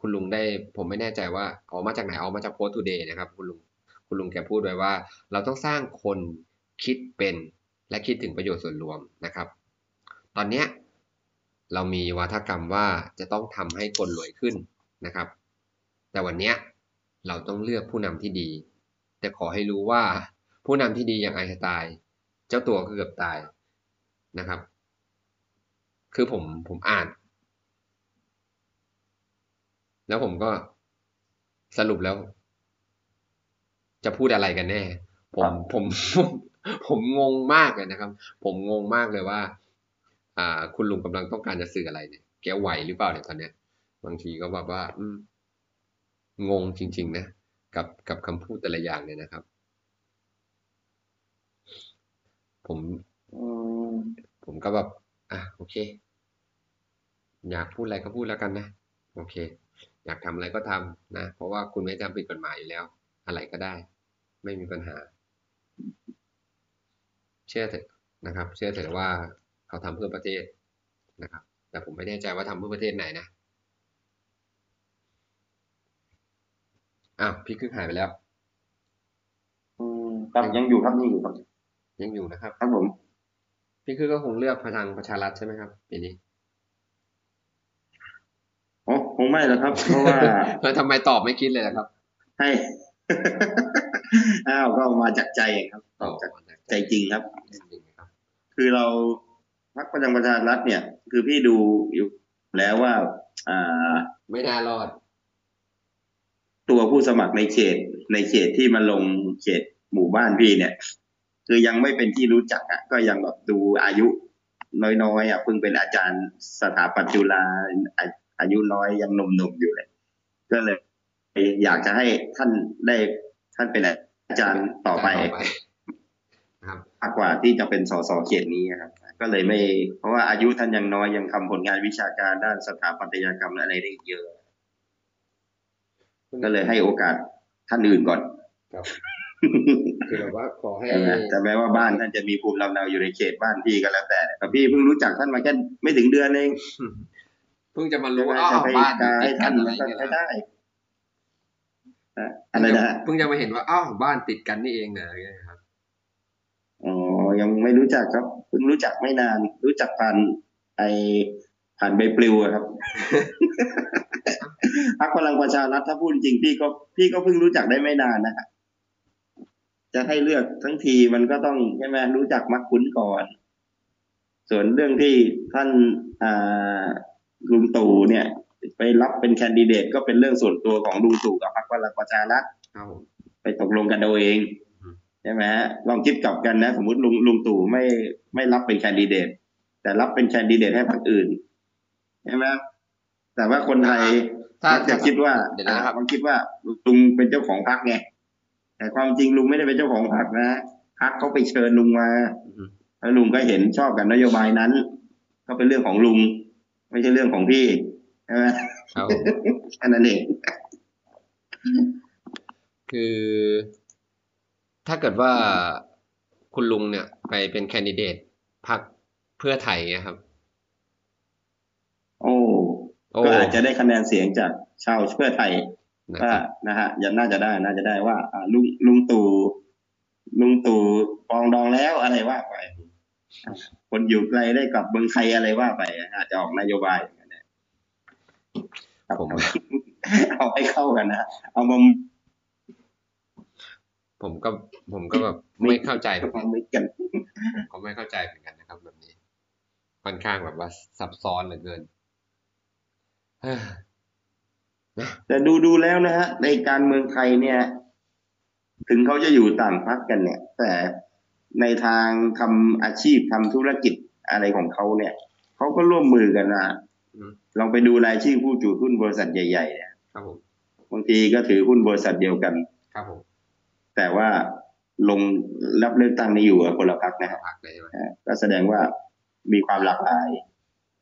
คุณลุงได้ผมไม่แน่ใจว่าเอามาจากไหนเอามาจากโพสต์ทูเดย์นะครับคุณลุงคุณลุงแกพูดไว้ว่า เราต้องสร้างคนคิดเป็นและคิดถึงประโยชน์ส่วนรวมนะครับ ตอนเนี้ยเรามีวาทกรรมว่าจะต้องทำให้คนรวยขึ้น นะครับ แต่วันเนี้ยเราต้องเลือกผู้นำที่ดี แต่ขอให้รู้ว่าผู้นำที่ดีอย่างไอน์สไตน์เจ้าตัวก็เกือบตายนะครับ คือผมผมอ่าน แล้วผมก็สรุปแล้ว จะพูดอะไรกันแน่ ผมผมผมงงมากเลยนะครับ ผมงงมากเลยว่า อ่า คุณลุงกำลังต้องการจะสื่ออะไรเนี่ยแกไหวหรือเปล่าเนี่ยตอนเนี้ย บางทีก็แบบว่าอืมงงจริง ๆ นะ กับกับคำพูดแต่ละอย่างเนี่ยนะครับผมอืมผมก็แบบอะโอเค อยากพูดอะไรก็พูดแล้วกันนะ โอเค อยากทำอะไรก็ทำนะ เพราะว่าคุณไม่ทำผิดกฎหมายอยู่แล้ว อะไรก็ได้ ไม่มีปัญหา เชื่อเถอะนะครับ เชื่อเถอะว่าเขาทำเพื่อประเทศนะครับ แต่ผมไม่แน่ใจว่าทำเพื่อประเทศไหนนะ อ้าวพี่คึกหายไปแล้ว อืมครับยังอยู่ครับยังอยู่ครับ ยังอยู่นะครับ ครับผม พี่คึกก็คงเลือกพลังประชารัฐใช่ไหมครับปีนี้โอ้คงไม่หรอกครับ เพราะว่าแล้วทำไมตอบไม่คิดเลยล่ะครับ ให้อ้าวก็มาจากใจครับตอบจากใจจริงครับจริงๆครับคือเราพรรคประจำประชารัฐเนี่ย คือพี่ดูอยู่แล้วว่า อ่า ไม่น่ารอด ตัวผู้สมัครในเขต ในเขตที่มาลงเขตหมู่บ้านพี่เนี่ย คือยังไม่เป็นที่รู้จักอะ ก็ยังแบบดูอายุน้อยๆอะเพิ่งเป็นอาจารย์สถาปัตย์จุฬาอาอายุน้อยยังหนุ่มๆอยู่เลย ก็เลย อยากจะให้ท่านได้ท่านเป็นอาจารย์ต่อไปครับมากกว่าที่จะเป็นสสเขตนี้ครับ ก็เลยไม่ เพราะว่าอายุท่านยังน้อยยังทำผลงานวิชาการด้านสถาปัตยกรรมอะไรได้อีกเยอะ ก็เลยให้โอกาสท่านอื่นก่อนครับคือแบบว่าขอให้ใช่ไหมแต่แม้ว่าบ้านท่านจะมีภูมิลำเนาอยู่ในเขตบ้านพี่ก็แล้วแต่แต่พี่เพิ่งรู้จักท่านมาแค่ไม่ถึงเดือนเองเพิ่งจะมารู้ว่าจะอ้าวไปบ้านกาติให้ดกัท่านนอะไรมันก็เงี้ยไม่นะได้อะอะไรนะเพิ่งจะมาเห็นว่าอ้าวบ้านติดกันนี่เองนะอย่างเงี้ยครับอ๋อยังไม่รู้จักครับเพิ่งรู้จักไม่นาน รู้จักผ่านไอผ่านใบปลิวอะครับ พรรคพลังประชารัฐถ้าพูดจริงพี่ก็พี่ก็เพิ่งรู้จักได้ไม่นานนะฮะจะให้เลือกทั้งทีมันก็ต้องใช่ไหมรู้จักมักคุ้นก่อน ส่วนเรื่องที่ท่านอ่าลุงตู่เนี่ย ไปรับเป็นแคนดิเดตก็เป็นเรื่องส่วนตัวของลุงตู่กับพรรคพลังประชารัฐครับผมไปตกลงกันเอาเองอืมใช่ไหมฮะลองคิดกลับกันนะ สมมติลุงลุงตู่ไม่ไม่รับเป็นแคนดิเดตแต่รับเป็นแคนดิเดตให้พรรคอื่นใช่ไหม แต่ว่าคนไทยถ้ามักจะคิดว่าเดี๋ยวนะครับมันคิดว่าลุงเป็นเจ้าของพรรคไงแต่ความจริงลุงไม่ได้เป็นเจ้าของพรรคนะพรรคเขาไปเชิญลุงมาอืมแล้วลุงก็เห็นชอบกับนโยบายนั้น ก็เป็นเรื่องของลุง ไม่ใช่เรื่องของพี่ใช่ไหมครับผมแค่นั้นเองคือ ถ้าเกิดว่าคุณลุงเนี่ย ไปเป็นแคนดิเดตพรรคเพื่อไทยเนี่ยครับ โอ้โอ้ ก็อาจจะได้คะแนนเสียงจากชาวเพื่อไทยนะว่าครับนะฮะยังน่าจะได้น่าจะได้ว่าอ่าลุงลุงตู่ลุงตู่ปรองดองแล้วอะไรว่าไปอ่าคนอยู่ไกลได้กลับเมืองไทยอะไรว่าไปอาจจะออกนโยบายอย่างนั้นนะครับผมเอาให้เข้ากันนะเอามาผมก็ผมก็แบบไม่เข้าใจเหมือนกันมามิกกันผมก็ไม่เข้าใจเหมือนกันนะครับ แบบนี้ค่อนข้างแบบว่าซับซ้อนเหลือเกินเฮ้ยนะ แต่ดูดูแล้วนะฮะ ในการเมืองไทยเนี่ย ถึงเขาจะอยู่ต่างพักกันเนี่ย แต่ในทางทำอาชีพทำธุรกิจอะไรของเขาเนี่ยเขาก็ร่วมมือกันนะอืมลองไปดูรายชื่อผู้ถือหุ้นบริษัทใหญ่ๆเนี่ยครับผมบางทีก็ถือหุ้นบริษัทเดียวกัน ครับผม แต่ว่าลงรับเลือกตั้งนี้อยู่กับคนละพักนะฮะพักเลยใช่ไหมอ่าก็แสดงว่ามีความหลากหลาย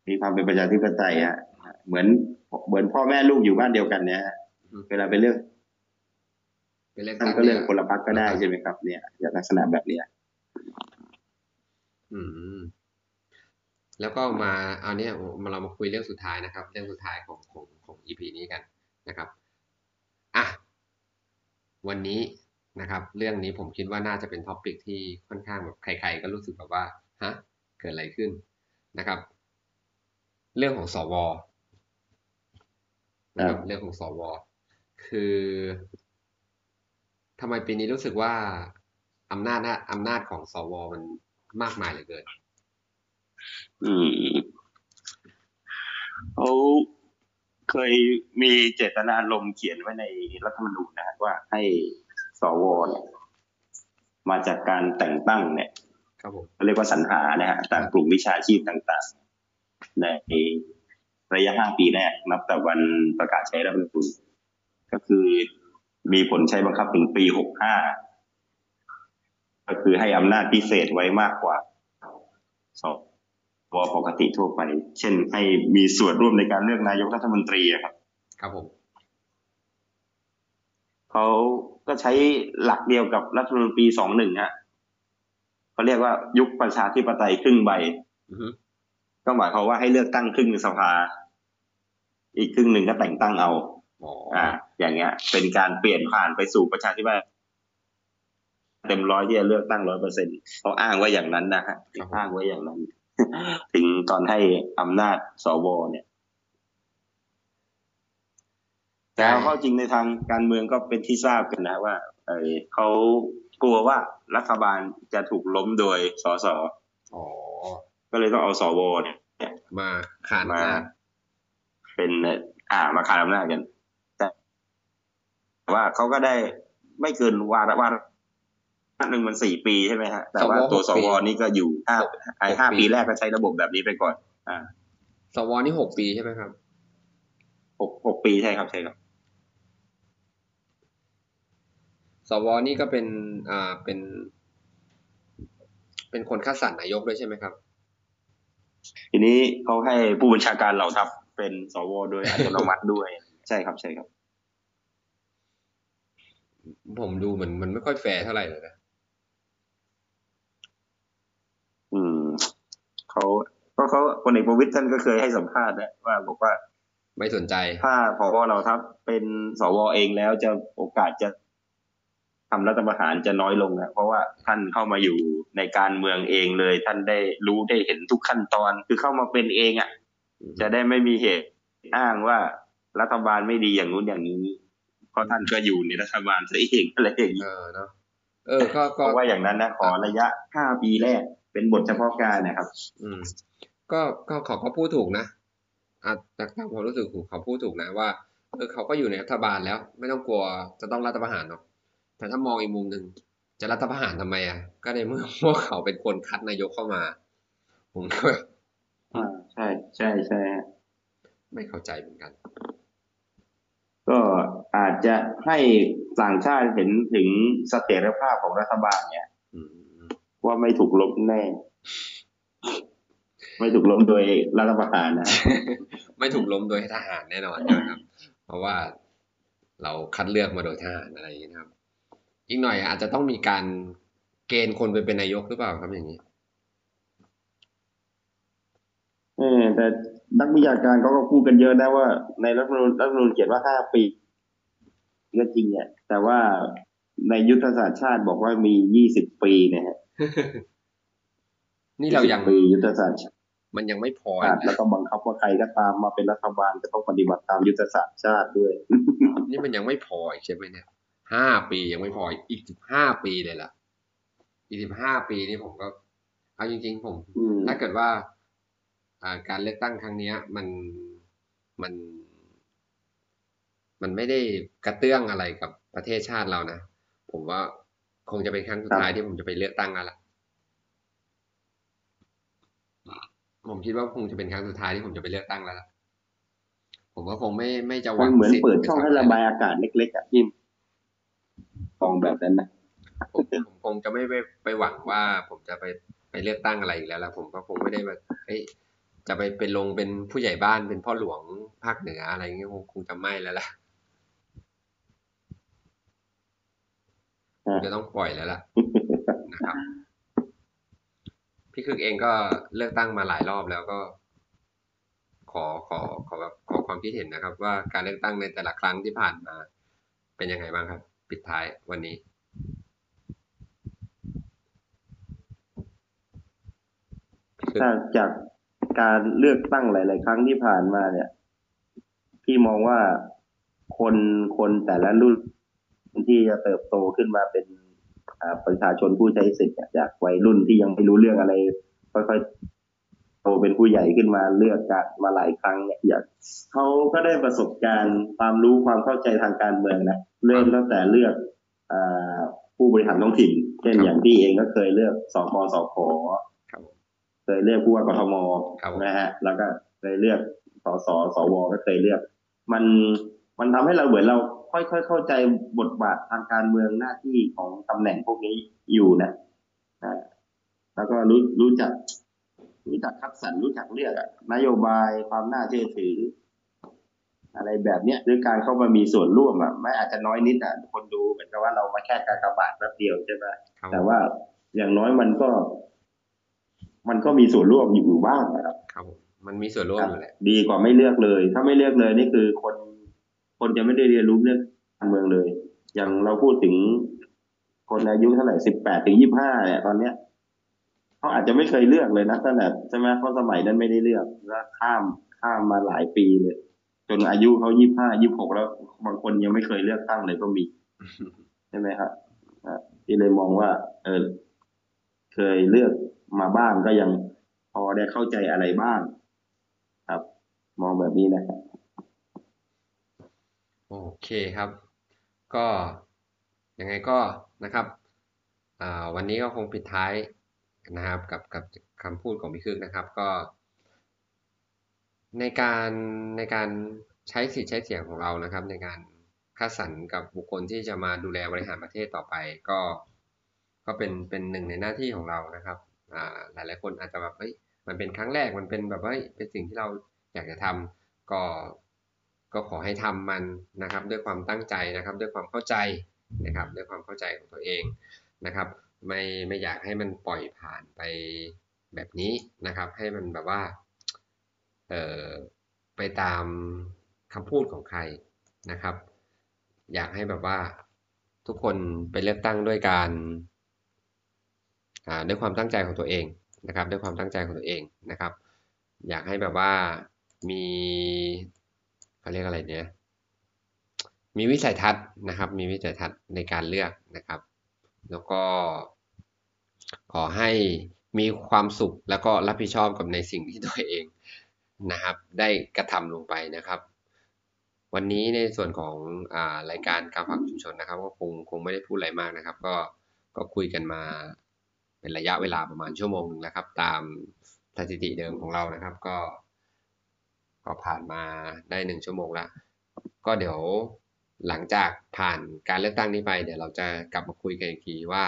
มีความเป็นประชาธิปไตยฮะ เหมือนเหมือนพ่อแม่ลูกอยู่บ้านเดียวกันเนี่ยฮะเวลาไปเลือกเป็นเลือกท่าตั้นงก็เลือกยคนละพักก็ได้ใช่ไหมครับ เนี่ยอย่างลักษณะแบบเนี้ยอืม แล้วก็มาเอาเนี่ยมาเรามาคุยเรื่องสุดท้ายนะครับ เรื่องสุดท้ายของของของ EP นี้กันนะครับอะวันนี้นะครับ เรื่องนี้ผมคิดว่าน่าจะเป็นท็อปิกที่ค่อนข้างแบบใคร ๆ ก็รู้สึกแบบว่าฮะเกิดอะไรขึ้นนะครับ เรื่องของสว นะครับเรื่องของสว คือทำไมปีนี้รู้สึกว่าอำนาจหน้าอำนาจของสวมันมากมายเหลือเกิน อืมเขาเคยมีเจตนารมณ์เขียนไว้ในรัฐธรรมนูญนะฮะว่าให้สวเนี่ยมาจากการแต่งตั้งเนี่ยครับผมเขาเรียกว่าสรรหานะฮะตามกลุ่มวิชาชีพต่าง ๆ ใน ระยะห้าปีแรกนับแต่วันประกาศใช้รัฐธรรมนูญก็คือมีผลใช้บังคับถึงปีหกห้าก็คือให้อำนาจพิเศษไว้มากกว่าสวปกติทั่วไป เช่นให้มีส่วนร่วมในการเลือกนายกรัฐมนตรีอะครับ ครับผมเขาก็ใช้หลักเดียวกับรัฐธรรมนูญปีสองหนึ่งฮะเขาเรียกว่ายุคประชาธิปไตยครึ่งใบอือฮึ ก็หมายความว่าให้เลือกตั้งครึ่งสภา อีกครึ่งหนึ่งก็แต่งตั้งเอาอ๋ออ่า อย่างเงี้ย เป็นการเปลี่ยนผ่านไปสู่ประชาธิปไตยเต็มร้อยที่จะเลือกตั้งร้อยเปอร์เซ็นเขาอ้างไว้อย่างนั้นนะฮะอ้างไว้อย่างนั้น ถึงตอนให้อำนาจสวเนี่ย แต่เอาเข้าจริงในทางการเมืองก็เป็นที่ทราบกันนะว่าเออเขากลัวว่ารัฐบาลจะถูกล้มโดยสสอ๋อก็เลยต้องเอาสวเนี่ย มาขานมามา เป็นเอ่ออ่ามาคานอำนาจกัน แต่ว่าเขาก็ได้ไม่เกินวาระวาระหนึ่งมันสี่ปีใช่ไหมฮะ แต่ว่าตัวสวนี่ก็อยู่ห้าไอห้าปีแรกก็ใช้ระบบแบบนี้ไปก่อน อ่า สวนี่หกปีใช่ไหมครับหกหกปีใช่ครับใช่ครับสวนี่ก็เป็น อ่า เป็น เป็นคนคัดสรรนายกด้วยใช่ไหมครับ ทีนี้เขาให้ผู้บัญชาการเหล่าทัพเป็นสวโดยอัตโนมัติด้วย ใช่ครับใช่ครับ ผมดูเหมือนมันไม่ค่อยแฟร์เท่าไหร่เลยนะอืมเขาก็เขาคนเอกประวิตยท่านก็เคยให้สัมภาษณ์นะว่าบอกว่า ไม่สนใจ ถ้าพอเราทัพเป็นสวเองแล้วจะโอกาสจะ ทำรัฐประหารจะน้อยลงนะเพราะว่าท่านเข้ามาอยู่ในการเมืองเองเลย ท่านได้รู้ได้เห็นทุกขั้นตอน คือเข้ามาเป็นเองอะ่ะ จะได้ไม่มีเหตุอ้างว่ารัฐบาลไม่ดีอย่างนู้นอย่างนี้ เพราะท่านก็อยู่ในรัฐบาลซะเองอะไรอย่างนี้เออเนาะเออก็เพก็ราะว่าอย่างนั้นนะขอระยะห้าปีแรก เป็นบทเฉพาะการนะครับ อืม ก็ก็เขาก็พูดถูกนะอะจากตามความรู้สึกของเขาพูดถูกนะว่าเออเขาก็อยู่ในรัฐบาลแล้ว ไม่ต้องกลัวจะต้องรัฐประหารหรอก แต่ถ้ามองอีกมุมหนึ่งจะรัฐประหารทำไมอะ ก็ในเมื่อพวกเขาเป็นคนคัดนายกเข้ามา ผมก็แบบอ่าใช่ใช่ใช่ฮะไม่เข้าใจเหมือนกัน ก็อาจจะให้ต่างชาติเห็นถึงเสถียรภาพของรัฐบาลเนี่ยอืมว่าไม่ถูกล้มแน่ ไม่ถูกล้มโดยรัฐประหารนะ ไม่ถูกล้มโดยทหารแน่นอนนะครับ เพราะว่าเราคัดเลือกมาโดยทหารอะไรอย่างนี้นะครับ อีกหน่อยอาจจะต้องมีการเกณฑ์คนไปเป็นนายกหรือเปล่าครับอย่างนี้เออแต่นักวิชาการเขาก็พูดกันเยอะนะว่า ในรัฐธรรมนูญรัฐธรรมนูญเขียนว่าห้าปีก็จริงเนี่ย แต่ว่าในยุทธศาสตร์ชาติบอกว่ามียี่สิบปีเนี่ยฮะนี่เรายัง20ปียุทธศาสตร์ชาติมันยังไม่พอแล้วนะก็บังคับว่าใครก็ตามมาเป็นรัฐบาลจะต้องปฏิบัติตามยุทธศาสตร์ชาติด้วย นี่มันยังไม่พออีกใช่ไหมเนี่ย ห้าปียังไม่พออีกสิบห้าปีเลยล่ะ อีกสิบห้าปีนี่ผมก็ เอาจริง ๆ ผมอืมถ้าเกิดว่าอ่าการเลือกตั้งครั้งเนี้ยมันมัน มันไม่ได้กระเตื้องอะไรกับประเทศชาติเรานะ ผมว่าคงจะเป็นครั้งสุดท้ายที่ผมจะไปเลือกตั้งแล้วล่ะผมคิดว่าคงจะเป็นครั้งสุดท้ายที่ผมจะไปเลือกตั้งแล้วล่ะผมว่าคงไม่ไม่จะหวัมันงเหมือนสิทธิ์เปิดช่องให้ไปทำระบายอากาศเล็กๆอะพิม มองแบบนั้นนะผมผมคงจะไม่ไปไปหวังว่า ผมจะไปไปเลือกตั้งอะไรอีกแล้วล่ะผมก็คงไม่ได้แบบเฮ้ยจะไปเป็นลงเป็นผู้ใหญ่บ้านเป็นพ่อหลวงภาคเหนืออะไรเงี้ยคงคงจะไม่แล้วล่ะอ่าจะต้องปล่อยแล้วล่ะนะครับ พี่คึกเองก็เลือกตั้งมาหลายรอบแล้วก็ ขอขอขอแบบขอความคิดเห็นนะครับ ว่าการเลือกตั้งในแต่ละครั้งที่ผ่านมา เป็นยังไงบ้างครับ ปิดท้ายวันนี้ถ้าจากการเลือกตั้งหลาย ๆ ครั้งที่ผ่านมาเนี่ยพี่มองว่าคนคนแต่ละรุ่นที่จะเติบโตขึ้นมาเป็นประชาชนผู้ใช้สิทธิ์เนี่ยจากวัยรุ่นที่ยังไม่รู้เรื่องอะไร ค่อย โตเป็นผู้ใหญ่ขึ้นมาเลือกกันมาหลายครั้งเนี่ยอยากเขาก็ได้ประสบการณ์ความรู้ความเข้าใจทางการเมืองนะเริ่มตั้งแต่เลือกอ่าผู้บริหารท้องถิ่นเช่นครับอย่างพี่เองก็เคยเลือกสกสคครับผมเคยเลือกผู้ว่ากทมครับผมนะฮะแล้วก็เคยเลือกสสสวก็เคยเลือก มันมันทำให้เราเหมือนเราค่อยๆเข้าใจบทบาททางการเมืองหน้าที่ของตำแหน่งพวกนี้อยู่นะอ่าแล้วก็รู้รู้จัก รู้จักคัดสรรรู้จักเลือกอะนโยบายความน่าเชื่อถือ อะไรแบบเนี้ยหรือการเข้ามามีส่วนร่วมอะไม่อาจจะน้อยนิดอะคนดูเหมือนกับว่าเรามาแค่การกระบาดแป๊บเดียวใช่ไหมครับแต่ว่าอย่างน้อยมันก็ มันก็มีส่วนร่วมอยู่บ้างนะครับครับผมมันมีส่วนร่วมอยู่แหละดีกว่าไม่เลือกเลย ถ้าไม่เลือกเลย นี่คือคน คนจะไม่ได้เรียนรู้เรื่องการเมืองเลย อย่างเราพูดถึงคนอายุเท่าไหร่สิบแปดถึงยี่ห้าเนี่ยตอนเนี้ย เขาอาจจะไม่เคยเลือกเลยนะตั้งแต่ใช่ไหมเพราะสมัยนั้นไม่ได้เลือกแล้วข้ามข้ามมาหลายปีเลย จนอายุเขายี่ห้ายี่หกแล้วบางคนยังไม่เคยเลือกตั้งเลยก็มีใช่ไหมครับอะที่เลยมองว่า เออ เคยเลือกมาบ้างก็ยังพอได้เข้าใจอะไรบ้าง ครับ มองแบบนี้นะครับโอเคครับ ก็ยังไงก็นะครับอ่าวันนี้ก็คงปิดท้าย นะครับกับกับคำพูดของพี่คึกนะครับก็ ในการในการใช้สิทธิ์ใช้เสียงของเรานะครับ ในการคัดสรรกับบุคคลที่จะมาดูแลบริหารประเทศต่อไป ก็ก็เป็นเป็นหนึ่งในหน้าที่ของเรานะครับอ่าหลายหลายคนอาจจะแบบเฮ้ยมันเป็นครั้งแรกมันเป็นแบบว่าเฮ้ยเป็นสิ่งที่เราอยากจะทำก็ก็ขอให้ทำมันนะครับ ด้วยความตั้งใจนะครับ ด้วยความเข้าใจนะครับ ด้วยความเข้าใจของตัวเองนะครับ ไม่ไม่อยากให้มันปล่อยผ่านไปแบบนี้นะครับ ให้มันแบบว่าเออไปตามคำพูดของใครนะครับ อยากให้แบบว่าทุกคนไปเลือกตั้งด้วยการอ่าด้วยความตั้งใจของตัวเองนะครับ ด้วยความตั้งใจของตัวเองนะครับ อยากให้แบบว่ามีเขาเรียกอะไรเนี่ยมีวิสัยทัศน์นะครับ มีวิสัยทัศน์ในการเลือกนะครับ แล้วก็ ขอให้มีความสุขแล้วก็รับผิดชอบกับในสิ่งที่ตัวเองนะครับ ได้กระทำลงไปนะครับ วันนี้ในส่วนของอารายการการฝากชุมชนนะครับ ก็คงคงไม่ได้พูดอะไรมากนะครับ ก็ก็คุยกันมาเป็นระยะเวลาประมาณชั่วโมงหนึงนะครับ ตามสถิติเดิมของเรานะครับ ก็ก็ผ่านมาได้หนึ่งชั่วโมงแล้ว ก็เดี๋ยว หลังจากผ่านการเลือกตั้งนี้ไป เดี๋ยวเราจะกลับมาคุยกันอีกทีว่า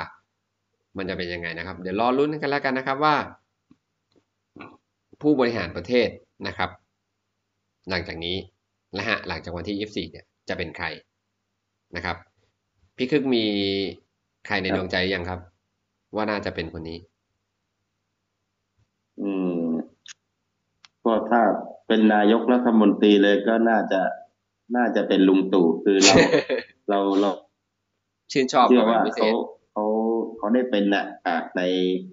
มันจะเป็นยังไงนะครับ เดี๋ยวรอรุ้นกันแล้วกันนะครับว่า ผู้บริหารประเทศนะครับ หลังจากนี้นะฮะหลังจากวันที่ 24 เนี่ยจะเป็นใครนะครับ พี่คึกมีใครในดวงใจยังครับ ว่าน่าจะเป็นคนนี้ อืมก็ถ้าเป็นนายกรัฐมนตรีเลยก็น่าจะ น่าจะเป็นลุงตู่คือเราเราเราชื่นชอบเชื่กัอบเป็นว่าพิเศเขาษเขาเขาได้เป็นน่ะ อะใน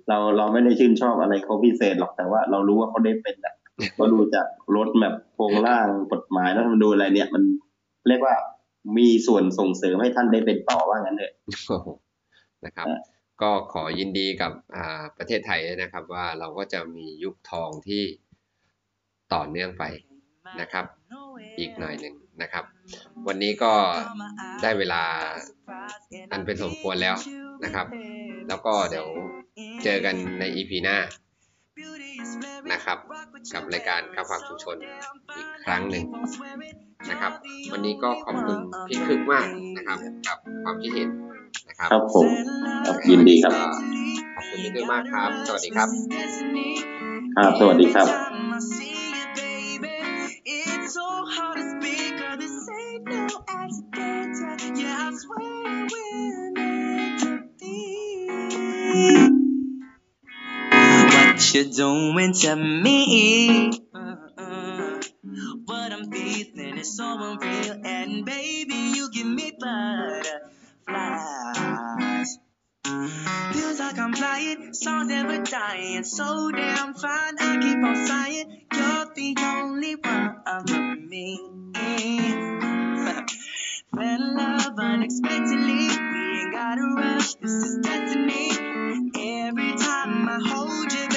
เราเราไม่ได้ชื่นชอบอะไรเขาพิเศษหรอกแต่ว่า เรารู้ว่าเขาได้เป็นน่ะก็ดูจากรถแมพโครงร่างกฎหมายแล้วมันดูอะไรเนี่ย มันเรียกว่ามีส่วนส่งเสริมให้ท่านได้เป็นต่อว่างั้นเถอะโอ้โหนะครับอะก็ขอยินดีกับอ่าประเทศไทยด้วยนะครับ ว่าเราก็จะมียุคทองที่ต่อเนื่องไปนะครับ อีกหน่อยหนึ่ง นะครับ วันนี้ก็ได้เวลาอันเป็นสมควรแล้วนะครับ แล้วก็เดี๋ยวเจอกันใน EP หน้านะครับ กับรายการข้าวฝากชุมชนอีกครั้งหนึ่งนะครับ วันนี้ก็ขอบคุณพี่คึกมากนะครับ กับความคิดเห็นนะครับครับผมครับยินดีครับก็ขอบคุณพี่คึกมากครับ สวัสดีครับครับสวัสดีครับ What you doing to me? Uh-uh. What I'm feeling is so unreal, and baby, you give me butterflies. Feels like I'm flying, songs never dying, so damn fine. I keep on sighing, you're the only one of me. Fell in love unexpectedly, we ain't gotta rush, this is destiny. Every time I hold you,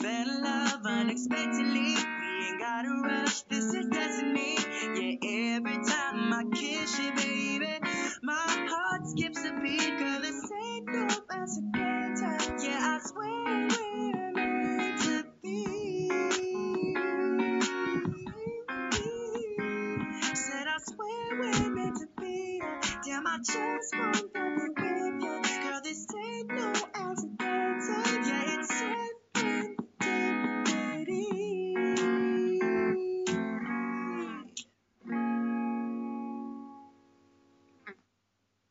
Fell in love unexpectedly, we ain't gotta rush, this is destiny. Yeah, every time I kiss you, baby, my heart skips a beat, cause this ain't no accidental. Yeah, I swear we're meant to be. Said I swear we're meant to be. Damn, I just